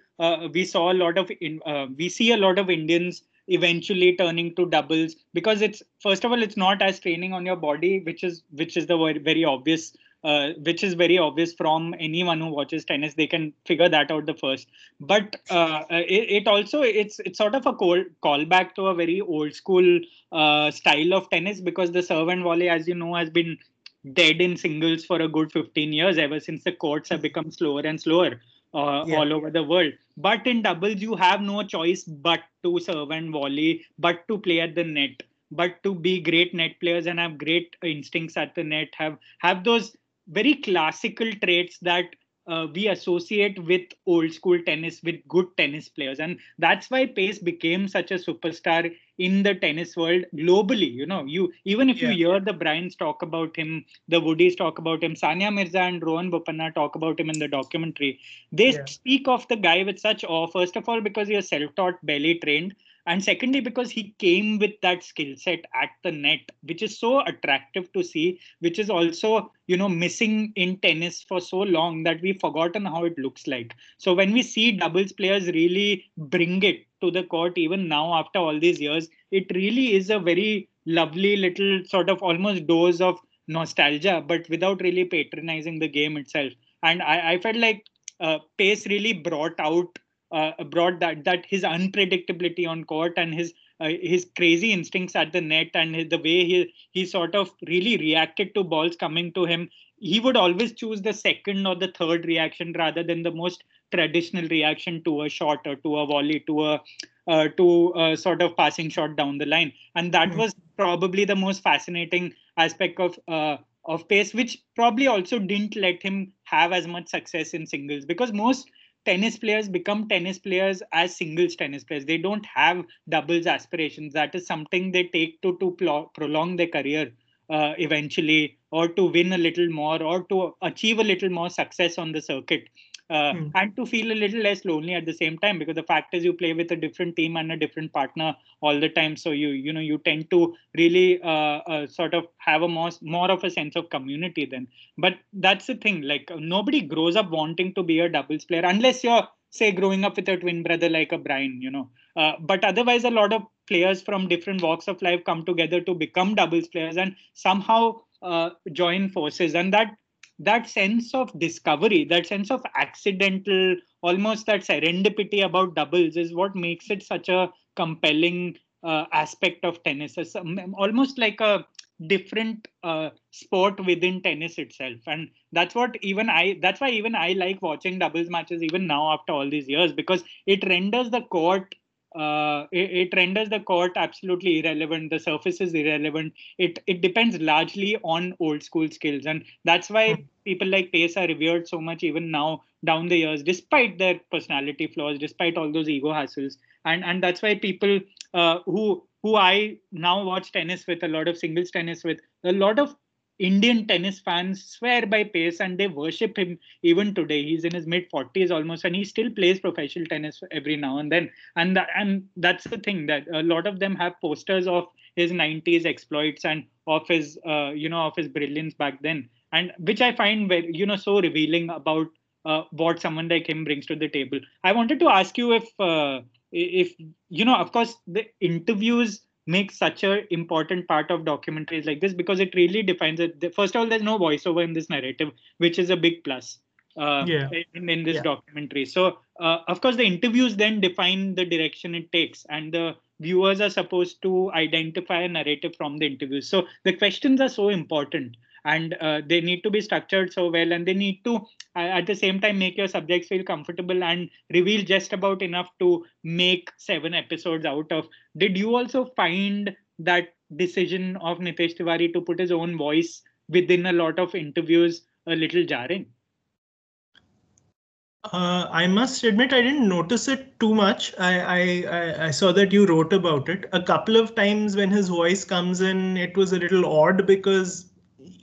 we saw a lot of in, we see a lot of indians eventually turning to doubles because it's first of all it's not as training on your body which is which is the very obvious uh, which is very obvious from anyone who watches tennis they can figure that out the first but uh, it, it, also it's it's sort of a call callback to a very old school uh, style of tennis because the serve and volley as you know has been dead in singles for a good 15 years ever since the courts have become slower and slower uh, yeah. all over the world. But in doubles, you have no choice but to serve and volley, but to play at the net, but to be great net players and have great instincts at the net, have have those very classical traits that uh, we associate with old school tennis with good tennis players and that's why paes became such a superstar in the tennis world globally you know you even if yeah. you hear the Bryans talk about him the Woodies talk about him Sania Mirza and Rohan Bopanna talk about him in the documentary they yeah. speak of the guy with such awe first of all because he is self-taught belly trained and secondly because he came with that skill set at the net which is so attractive to see which is also you know missing in tennis for so long that we've forgotten how it looks like. So when we see doubles players really bring it to the court even now after all these years it really is a very lovely little sort of almost dose of nostalgia but without really patronizing the game itself. And i, I felt like uh, Paes really brought out brought that that his unpredictability on court and his uh, his crazy instincts at the net and his, the way he he sort of really reacted to balls coming to him he would always choose the second or the third reaction rather than the most traditional reaction to a shot or to a volley to a uh, to a sort of passing shot down the line and that mm-hmm. was probably the most fascinating aspect of uh, of Paes which probably also didn't let him have as much success in singles because most tennis players become tennis players as singles tennis players. They don't have doubles aspirations. That is something they take to to pl- prolong their career uh, eventually, or to win a little more, or to achieve a little more success on the circuit uh, mm. and to feel a little less lonely at the same time because the fact is you play with a different team and a different partner all the time. So you you know you tend to really uh, uh, sort of have a more more of a sense of community then. But that's the thing like nobody grows up wanting to be a doubles player unless you're say growing up with a twin brother like a Bryan, you know. Uh, but otherwise a lot of players from different walks of life come together to become doubles players and somehow uh, join forces. And that that sense of discovery, that sense of accidental, almost that serendipity about doubles is what makes it such a compelling uh, aspect of tennis. It's almost like a different uh, sport within tennis itself and that's what even i that's why even i like watching doubles matches even now after all these years because it renders the court uh, it, it, renders the court absolutely irrelevant. The surface is irrelevant. It it depends largely on old school skills, and that's why hmm. people like Paes are revered so much even now down the years, despite their personality flaws, despite all those ego hassles, and and that's why people uh, who who I now watch tennis with a lot of singles tennis with a lot of Indian tennis fans swear by Paes and they worship him even today. He's in his mid 40s almost, and he still plays professional tennis every now and then. And and that's the thing that a lot of them have posters of his 90s exploits and of his uh, you know of his brilliance back then, and which I find very you know so revealing about uh, what someone like him brings to the table. I wanted to ask you if uh, if you know, of course, the interviews make such a important part of documentaries like this because it really defines it. First of all, there's no voiceover in this narrative, which is a big plus. Uh, yeah. in, in this yeah. documentary. So, uh, of course, the interviews then define the direction it takes, and the viewers are supposed to identify a narrative from the interviews. So, the questions are so important and uh, they need to be structured so well and they need to uh, at the same time make your subjects feel comfortable and reveal just about enough to make seven episodes out of did you also find that decision of nitesh tiwari to put his own voice within a lot of interviews a little jarring uh, I must admit I didn't notice it too much. I, I I saw that you wrote about it a couple of times when his voice comes in. It was a little odd because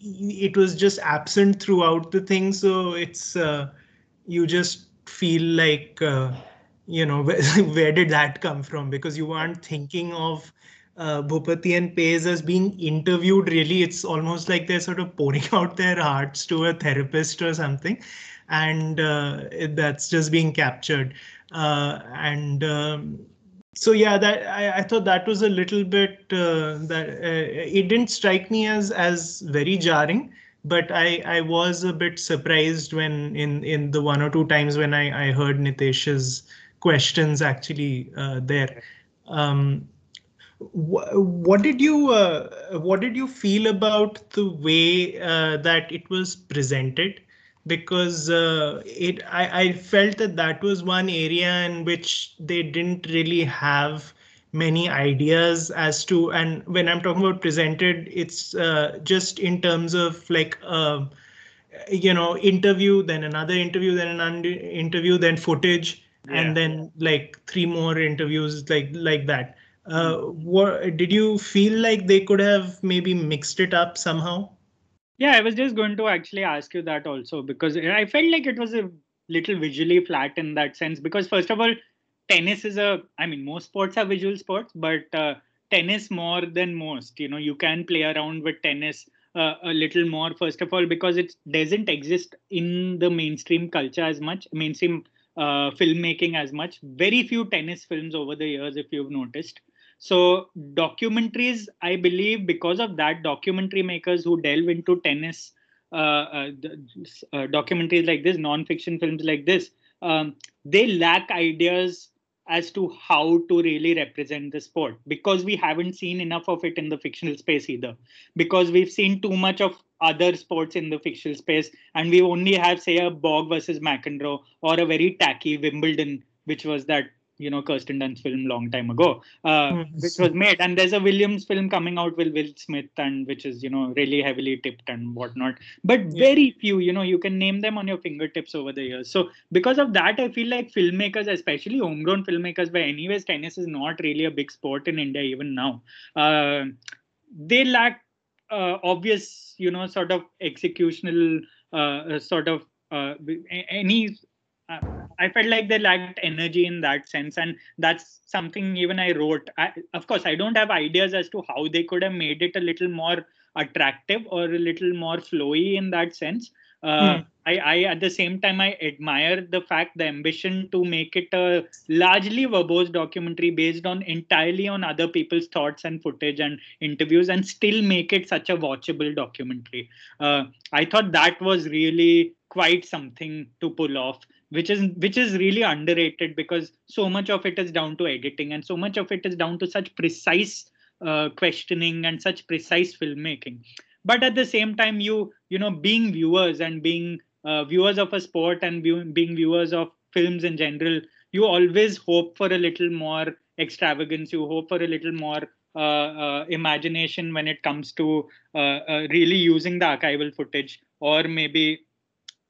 it was just absent throughout the thing so it's uh, you just feel like uh, you know where, where, did that come from? Because you weren't thinking of uh, Bhupathi and Paes as being interviewed really. It's almost like they're sort of pouring out their hearts to a therapist or something and uh, that's just being captured. Uh, and um, so yeah that I, I thought that was a little bit uh, that uh, it didn't strike me as as very jarring but i i was a bit surprised when in in the one or two times when i i heard nitesh's questions actually uh, there. Um, wh- what did you uh, what did you feel about the way uh, that it was presented because uh, it I, I felt that that was one area in which they didn't really have many ideas as to and when i'm talking about presented it's uh, just in terms of like uh, you know interview then another interview then an interview then footage yeah. and then like three more interviews like like that. Uh, what did you feel like they could have maybe mixed it up somehow yeah, I was just going to actually ask you that also because I felt like it was a little visually flat in that sense. Because first of all, tennis is a, I mean, most sports are visual sports, but uh, tennis more than most. You know, you can play around with tennis uh, a little more. First of all, because it doesn't exist in the mainstream culture as much, mainstream uh, filmmaking as much. Very few tennis films over the years, if you've noticed. So documentaries, I believe, because of that, documentary makers who delve into tennis, uh, uh, uh, documentaries like this, non-fiction films like this, um, they lack ideas as to how to really represent the sport because we haven't seen enough of it in the fictional space either. Because we've seen too much of other sports in the fictional space and we only have say a Borg versus mcenroe or a very tacky wimbledon which was that you know Kirsten Dunst film long time ago, uh, mm-hmm. which was made. And there's a Williams film coming out with Will Smith, and which is you know really heavily tipped and whatnot. But yeah. very few, you know, you can name them on your fingertips over the years. So because of that, I feel like filmmakers, especially homegrown filmmakers, but anyways, tennis is not really a big sport in India even now. Uh, they lack uh, obvious, you know, sort of executional, uh, sort of uh, any I felt like they lacked energy in that sense, and that's something even I wrote. I, of course, I don't have ideas as to how they could have made it a little more attractive or a little more flowy in that sense. uh, mm. I, I at the same time i admire the fact the ambition to make it a largely verbose documentary based on entirely on other people's thoughts and footage and interviews and still make it such a watchable documentary uh, i thought that was really quite something to pull off which is which is really underrated because so much of it is down to editing and so much of it is down to such precise uh, questioning and such precise filmmaking. But at the same time you you know being viewers and being uh, viewers of a sport and view, being viewers of films in general you always hope for a little more extravagance. You hope for a little more uh, uh, imagination when it comes to uh, uh, really using the archival footage or maybe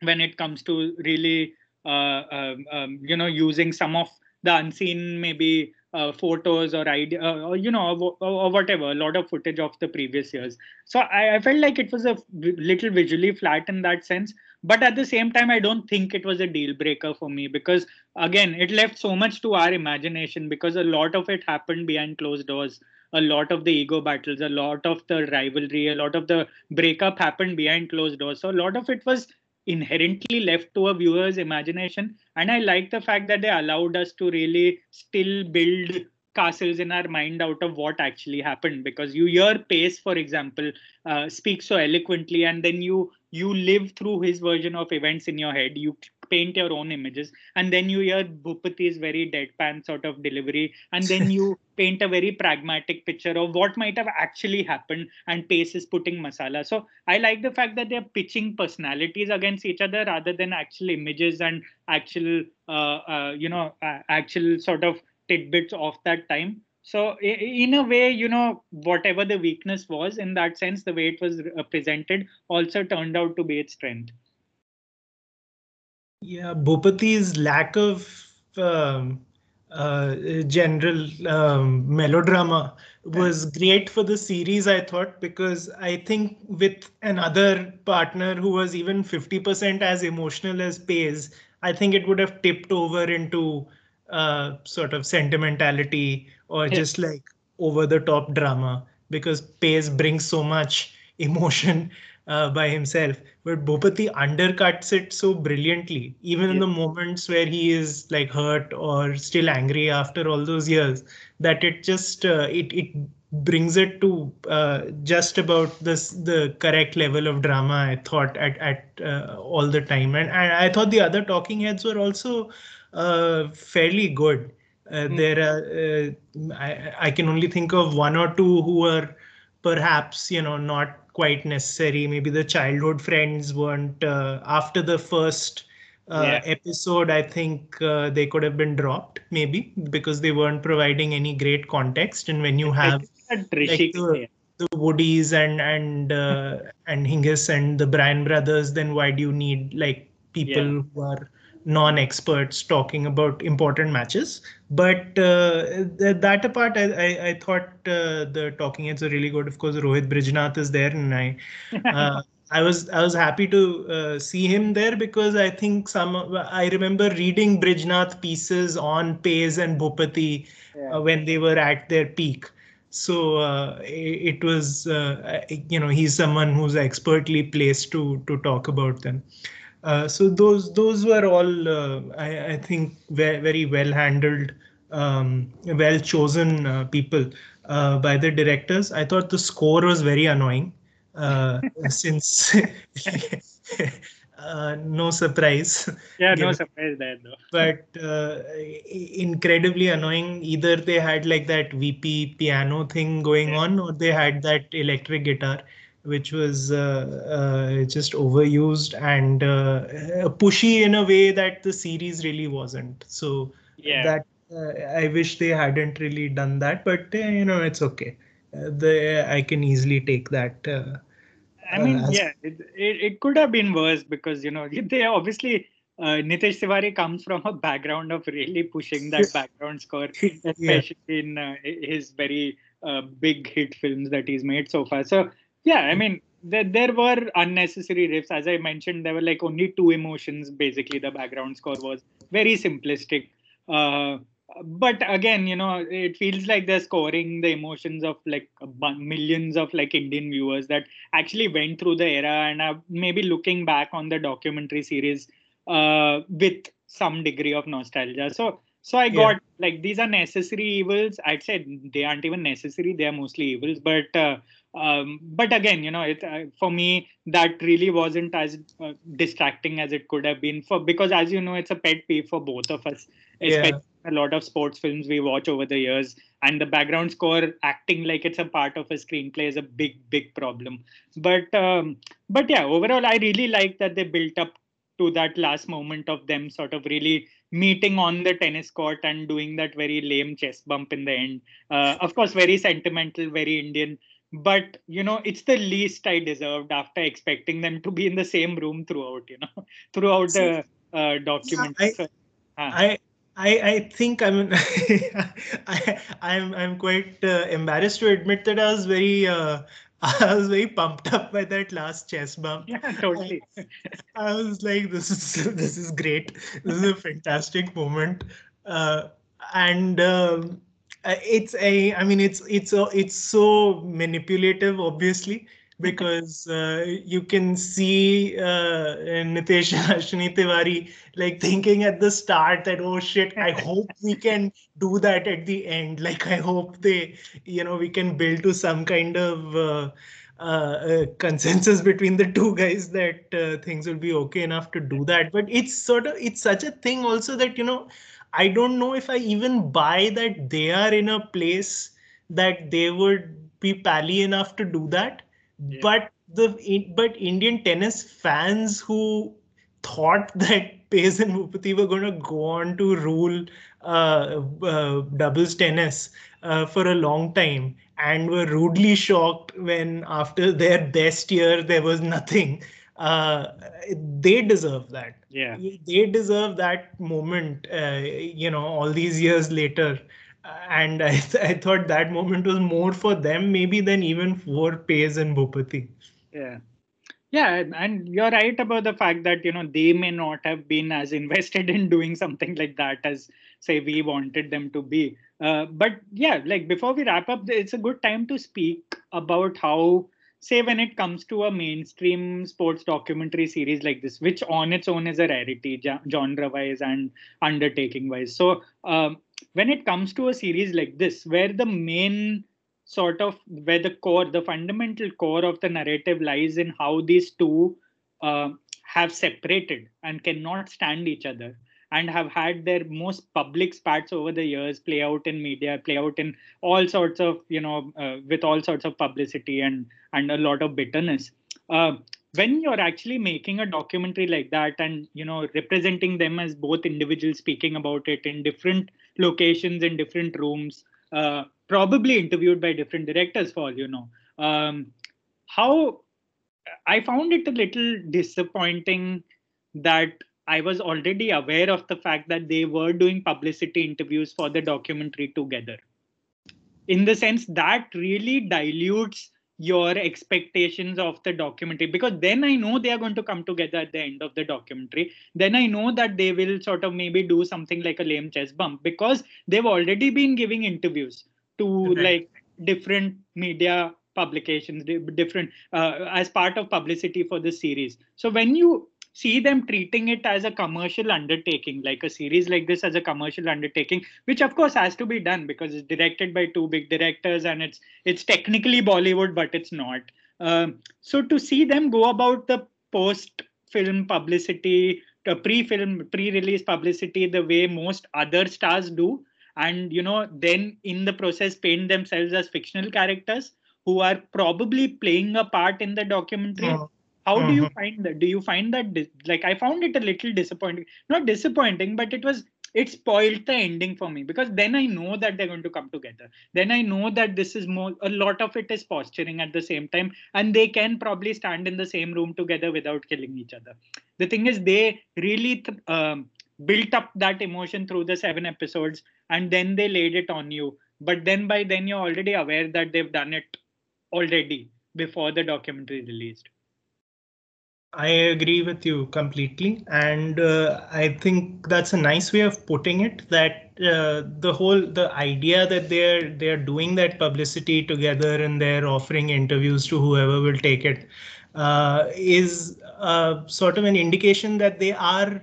when it comes to really um, um, you know using some of the unseen maybe uh, photos or idea uh, or you know or, or, whatever a lot of footage of the previous years. So I, I, felt like it was a little visually flat in that sense but at the same time i don't think it was a deal breaker for me because again it left so much to our imagination because a lot of it happened behind closed doors. A lot of the ego battles a lot of the rivalry a lot of the breakup happened behind closed doors. So a lot of it was inherently left to a viewer's imagination. And i like the fact that they allowed us to really still build castles in our mind out of what actually happened. Because you hear paes for example uh, speak so eloquently and then you you live through his version of events in your head. You paint your own images and then you hear bhupathi's very deadpan sort of delivery and then you paint a very pragmatic picture of what might have actually happened and paes is putting masala. So i like the fact that they're pitching personalities against each other rather than actual images and actual uh, uh, you know uh, actual sort of tidbits of that time so in a way you know whatever the weakness was in that sense the way it was uh, presented also turned out to be its strength. Yeah bhupathi's lack of um, uh, general um, melodrama was great for the series i thought because i think with another partner who was even 50% as emotional as Paes i think it would have tipped over into uh, sort of sentimentality or yeah. just like over the top drama because Paes brings so much emotion uh, by himself. But Bhupathi undercuts it so brilliantly, even yeah. in the moments where he is like hurt or still angry after all those years, that it just uh, it it brings it to uh, just about this the correct level of drama. I thought at at uh, all the time, and, and I thought the other talking heads were also uh, fairly good. Uh, mm. There are, uh, I, I, can only think of one or two who are perhaps, you know, not quite necessary. Maybe the childhood friends weren't uh, after the first uh, yeah. episode. I think uh, they could have been dropped, maybe because they weren't providing any great context. And when you have like, the, the Woodies and and and Hingis and the Bryan brothers, then why do you need like people yeah. who are non-experts talking about important matches. But uh, that apart, I, I, I thought uh, the talking heads are really good. Of course, Rohit Brijnath is there, and I. Uh, I was I was happy to uh, see him there because I think some I remember reading Brijnath pieces on Paes and Bhupathi yeah. uh, when they were at their peak. So uh, it, it, was uh, you know he's someone who's expertly placed to to talk about them. Uh, so those those were all uh, I, I, think very, very well handled, um, well chosen uh, people uh, by the directors. I thought the score was very annoying uh, since no surprise. Yeah, no surprise there though. but incredibly annoying. Either they had like that VP piano thing going yeah. on, or they had that electric guitar which was uh, uh, just overused and uh, pushy in a way that the series really wasn't. So yeah. that I wish they hadn't really done that, but you know it's okay. the I can easily take that. I mean, yeah, it, it, it could have been worse because you know they obviously uh, Nitesh Tiwari comes from a background of really pushing that background score, especially yeah. in uh, his very uh, big hit films that he's made so far. So yeah, I mean, there, there were unnecessary riffs. As I mentioned, there were like only two emotions. Basically, the background score was very simplistic. Uh, but again, you know, it feels like they're scoring the emotions of like millions of like Indian viewers that actually went through the era and are maybe looking back on the documentary series uh, with some degree of nostalgia. So, so I got yeah. like these are necessary evils. I'd say they aren't even necessary; they are mostly evils. But uh, um, but again, you know, it uh, for me that really wasn't as uh, distracting as it could have been for because as you know, it's a pet peeve for both of us, especially yeah. A lot of sports films we watch over the years, and the background score acting like it's a part of a screenplay is a big big problem. But um, but yeah, overall, I really like that they built up to that last moment of them sort of really meeting on the tennis court and doing that very lame chest bump in the end. Uh, of course, very sentimental, very Indian but you know it's the least i deserved after expecting them to be in the same room throughout you know throughout the uh, document I, so, uh. I, I I think I'm I, I'm I'm quite uh, embarrassed to admit that I was very uh, I was very pumped up by that last chess bump. Yeah, totally. I, was like, this is this is great. This is a fantastic moment. Uh, and um, uh, it's a i mean it's it's a, it's so manipulative obviously because uh, you can see uh, Nitesh Ashwini Tiwari like thinking at the start that oh shit I hope we can do that at the end like I hope they you know we can build to some kind of uh, uh, consensus between the two guys that uh, things will be okay enough to do that but it's sort of it's such a thing also that you know I don't know if I even buy that they are in a place that they would be pally enough to do that. Yeah. But the but Indian tennis fans who thought that Paes and Bhupathi were going to go on to rule uh, uh, doubles tennis uh, for a long time and were rudely shocked when after their best year there was nothing uh, they deserve that. Yeah, they deserve that moment. Uh, you know, all these years later, and I, th- I thought that moment was more for them maybe than even for Paes and Bhupathi. Yeah. Yeah, and you're right about the fact that you know they may not have been as invested in doing something like that as say we wanted them to be. Uh, but yeah, like before we wrap up, it's a good time to speak about how say when it comes to a mainstream sports documentary series like this which on its own is a rarity genre wise and undertaking wise so um, when it comes to a series like this where the main sort of where the core the fundamental core of the narrative lies in how these two uh, have separated and cannot stand each other and have had their most public spats over the years play out in media play out in all sorts of you know uh, with all sorts of publicity and and a lot of bitterness. Uh, when you're actually making a documentary like that and you know representing them as both individuals speaking about it in different locations in different rooms uh, probably interviewed by different directors for all you know um, how i found it a little disappointing that I was already aware of the fact that they were doing publicity interviews for the documentary together. In the sense that really dilutes your expectations of the documentary because then I know they are going to come together at the end of the documentary. Then I know that they will sort of maybe do something like a lame chest bump because they've already been giving interviews to like different media publications different uh, as part of publicity for the series so when you see them treating it as a commercial undertaking, like a series like this as a commercial undertaking, which of course has to be done because it's directed by two big directors and it's it's technically Bollywood, but it's not. Um, so to see them go about the post film publicity, the pre-film, pre-release publicity, the way most other stars do, and you know, then in the process paint themselves as fictional characters who are probably playing a part in the documentary. How mm-hmm. do you mm-hmm. find that do you find that like i found it a little disappointing not disappointing but it was it spoiled the ending for me because then i know that they're going to come together then i know that this is more a lot of it is posturing at the same time and they can probably stand in the same room together without killing each other the thing is they really th- um, built up that emotion through the seven episodes and then they laid it on you but then by then you're already aware that they've done it already before the documentary released I agree with you completely, and uh, I think that's a nice way of putting it. That uh, the whole the idea that they're they're doing that publicity together and they're offering interviews to whoever will take it uh, is uh, sort of an indication that they are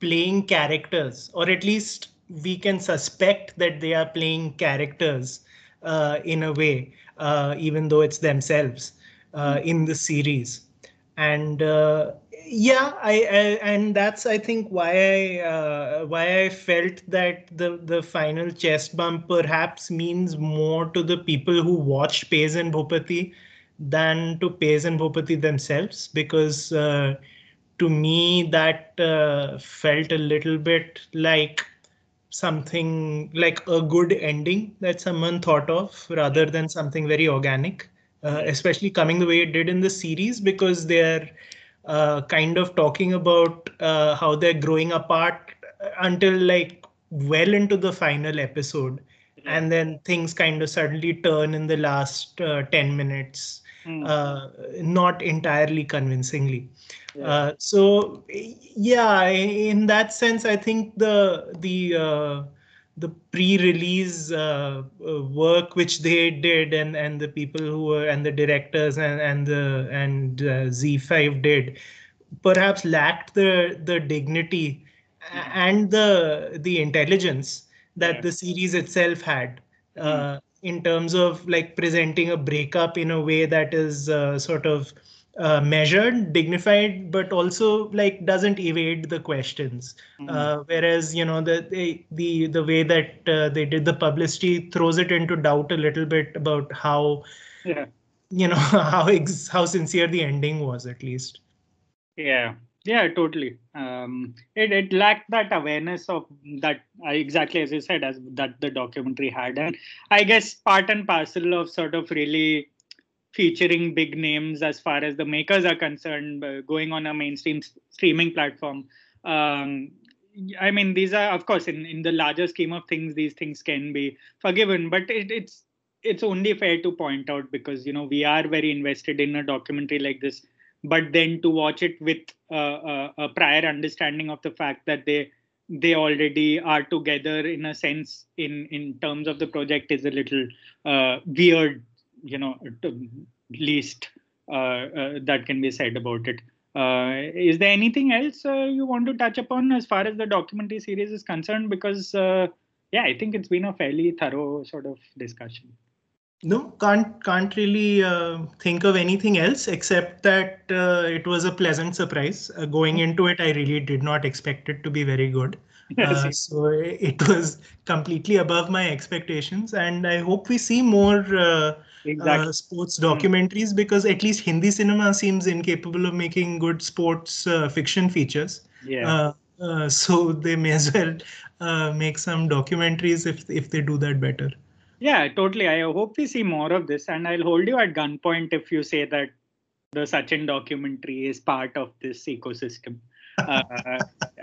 playing characters, or at least we can suspect that they are playing characters uh, in a way, uh, even though it's themselves in the series and uh, yeah I, I, and that's i think why i uh, why i felt that the the final chest bump perhaps means more to the people who watch Paes and Bhupathi than to Paes and Bhupathi themselves. Because uh, to me that uh, felt a little bit like something like a good ending that someone thought of rather than something very organic uh, especially coming the way it did in the series because they're uh, kind of talking about uh, how they're growing apart until like well into the final episode and then things kind of suddenly turn in the last uh, 10 minutes mm. not entirely convincingly yeah. Uh, so yeah in that sense i think the the the pre-release uh, uh, work which they did and and the people who were and the directors and and the and uh, ZEE5 did perhaps lacked the the dignity and the the intelligence that yeah. the series itself had mm. in terms of like presenting a breakup in a way that is uh, sort of uh, measured, dignified, but also like doesn't evade the questions. Mm-hmm. Uh, whereas you know the the the, the way that uh, they did the publicity throws it into doubt a little bit about how yeah. you know how ex- how sincere the ending was at least. Yeah, yeah, totally. Um, it it lacked that awareness of that uh, exactly as you said as that the documentary had, and I guess part and parcel of sort of really featuring big names as far as the makers are concerned, uh, going on a mainstream streaming platform. Um, I mean, these are, of course, in, in the larger scheme of things, these things can be forgiven, but it, it's it's only fair to point out because you know we are very invested in a documentary like this, but then to watch it with uh, a, a prior understanding of the fact that they they already are together in a sense in in terms of the project is a little uh, weird you know at least uh, uh, that can be said about it. Uh, is there anything else you want to touch upon as far as the documentary series is concerned? Because yeah, I think it's been a fairly thorough sort of discussion. No, can't can't really uh, think of anything else except that uh, it was a pleasant surprise. Uh, going mm-hmm. into it, I really did not expect it to be very good. Yes. so it was completely above my expectations, and I hope we see more exactly. uh, sports hmm. documentaries because at least Hindi cinema seems incapable of making good sports uh, fiction features. Yeah. Uh, uh so they may as well uh, make some documentaries if if they do that better. Yeah, totally. I hope we see more of this, and I'll hold you at gunpoint if you say that the Sachin documentary is part of this ecosystem. Uh,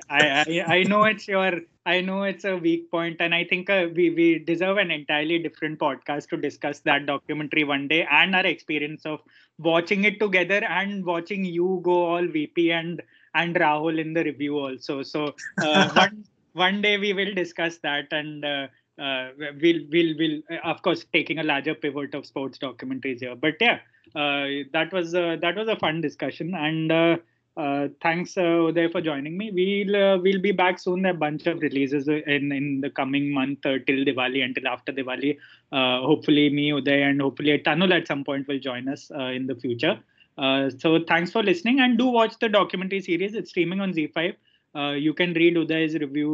I, I, I know it's your I know it's a weak point, and I think uh, we we deserve an entirely different podcast to discuss that documentary one day and our experience of watching it together and watching you go all VP and and Rahul in the review also. So uh, one one day we will discuss that and. Uh, uh, we'll we'll will of course taking a larger pivot of sports documentaries here but yeah uh, that was that was a fun discussion and uh, uh, thanks, uh, for joining me. We'll uh, we'll be back soon. A bunch of releases in in the coming month uh, till Diwali until after Diwali. Uh, hopefully, me, Uday, and hopefully Tanul at some point will join us uh, in the future. so thanks for listening and do watch the documentary series. It's streaming on ZEE5. you can read Uday's review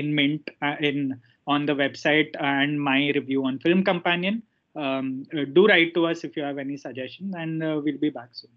in Mint in on the website and my review on Film Companion. Um, do write to us if you have any suggestions, and we'll be back soon.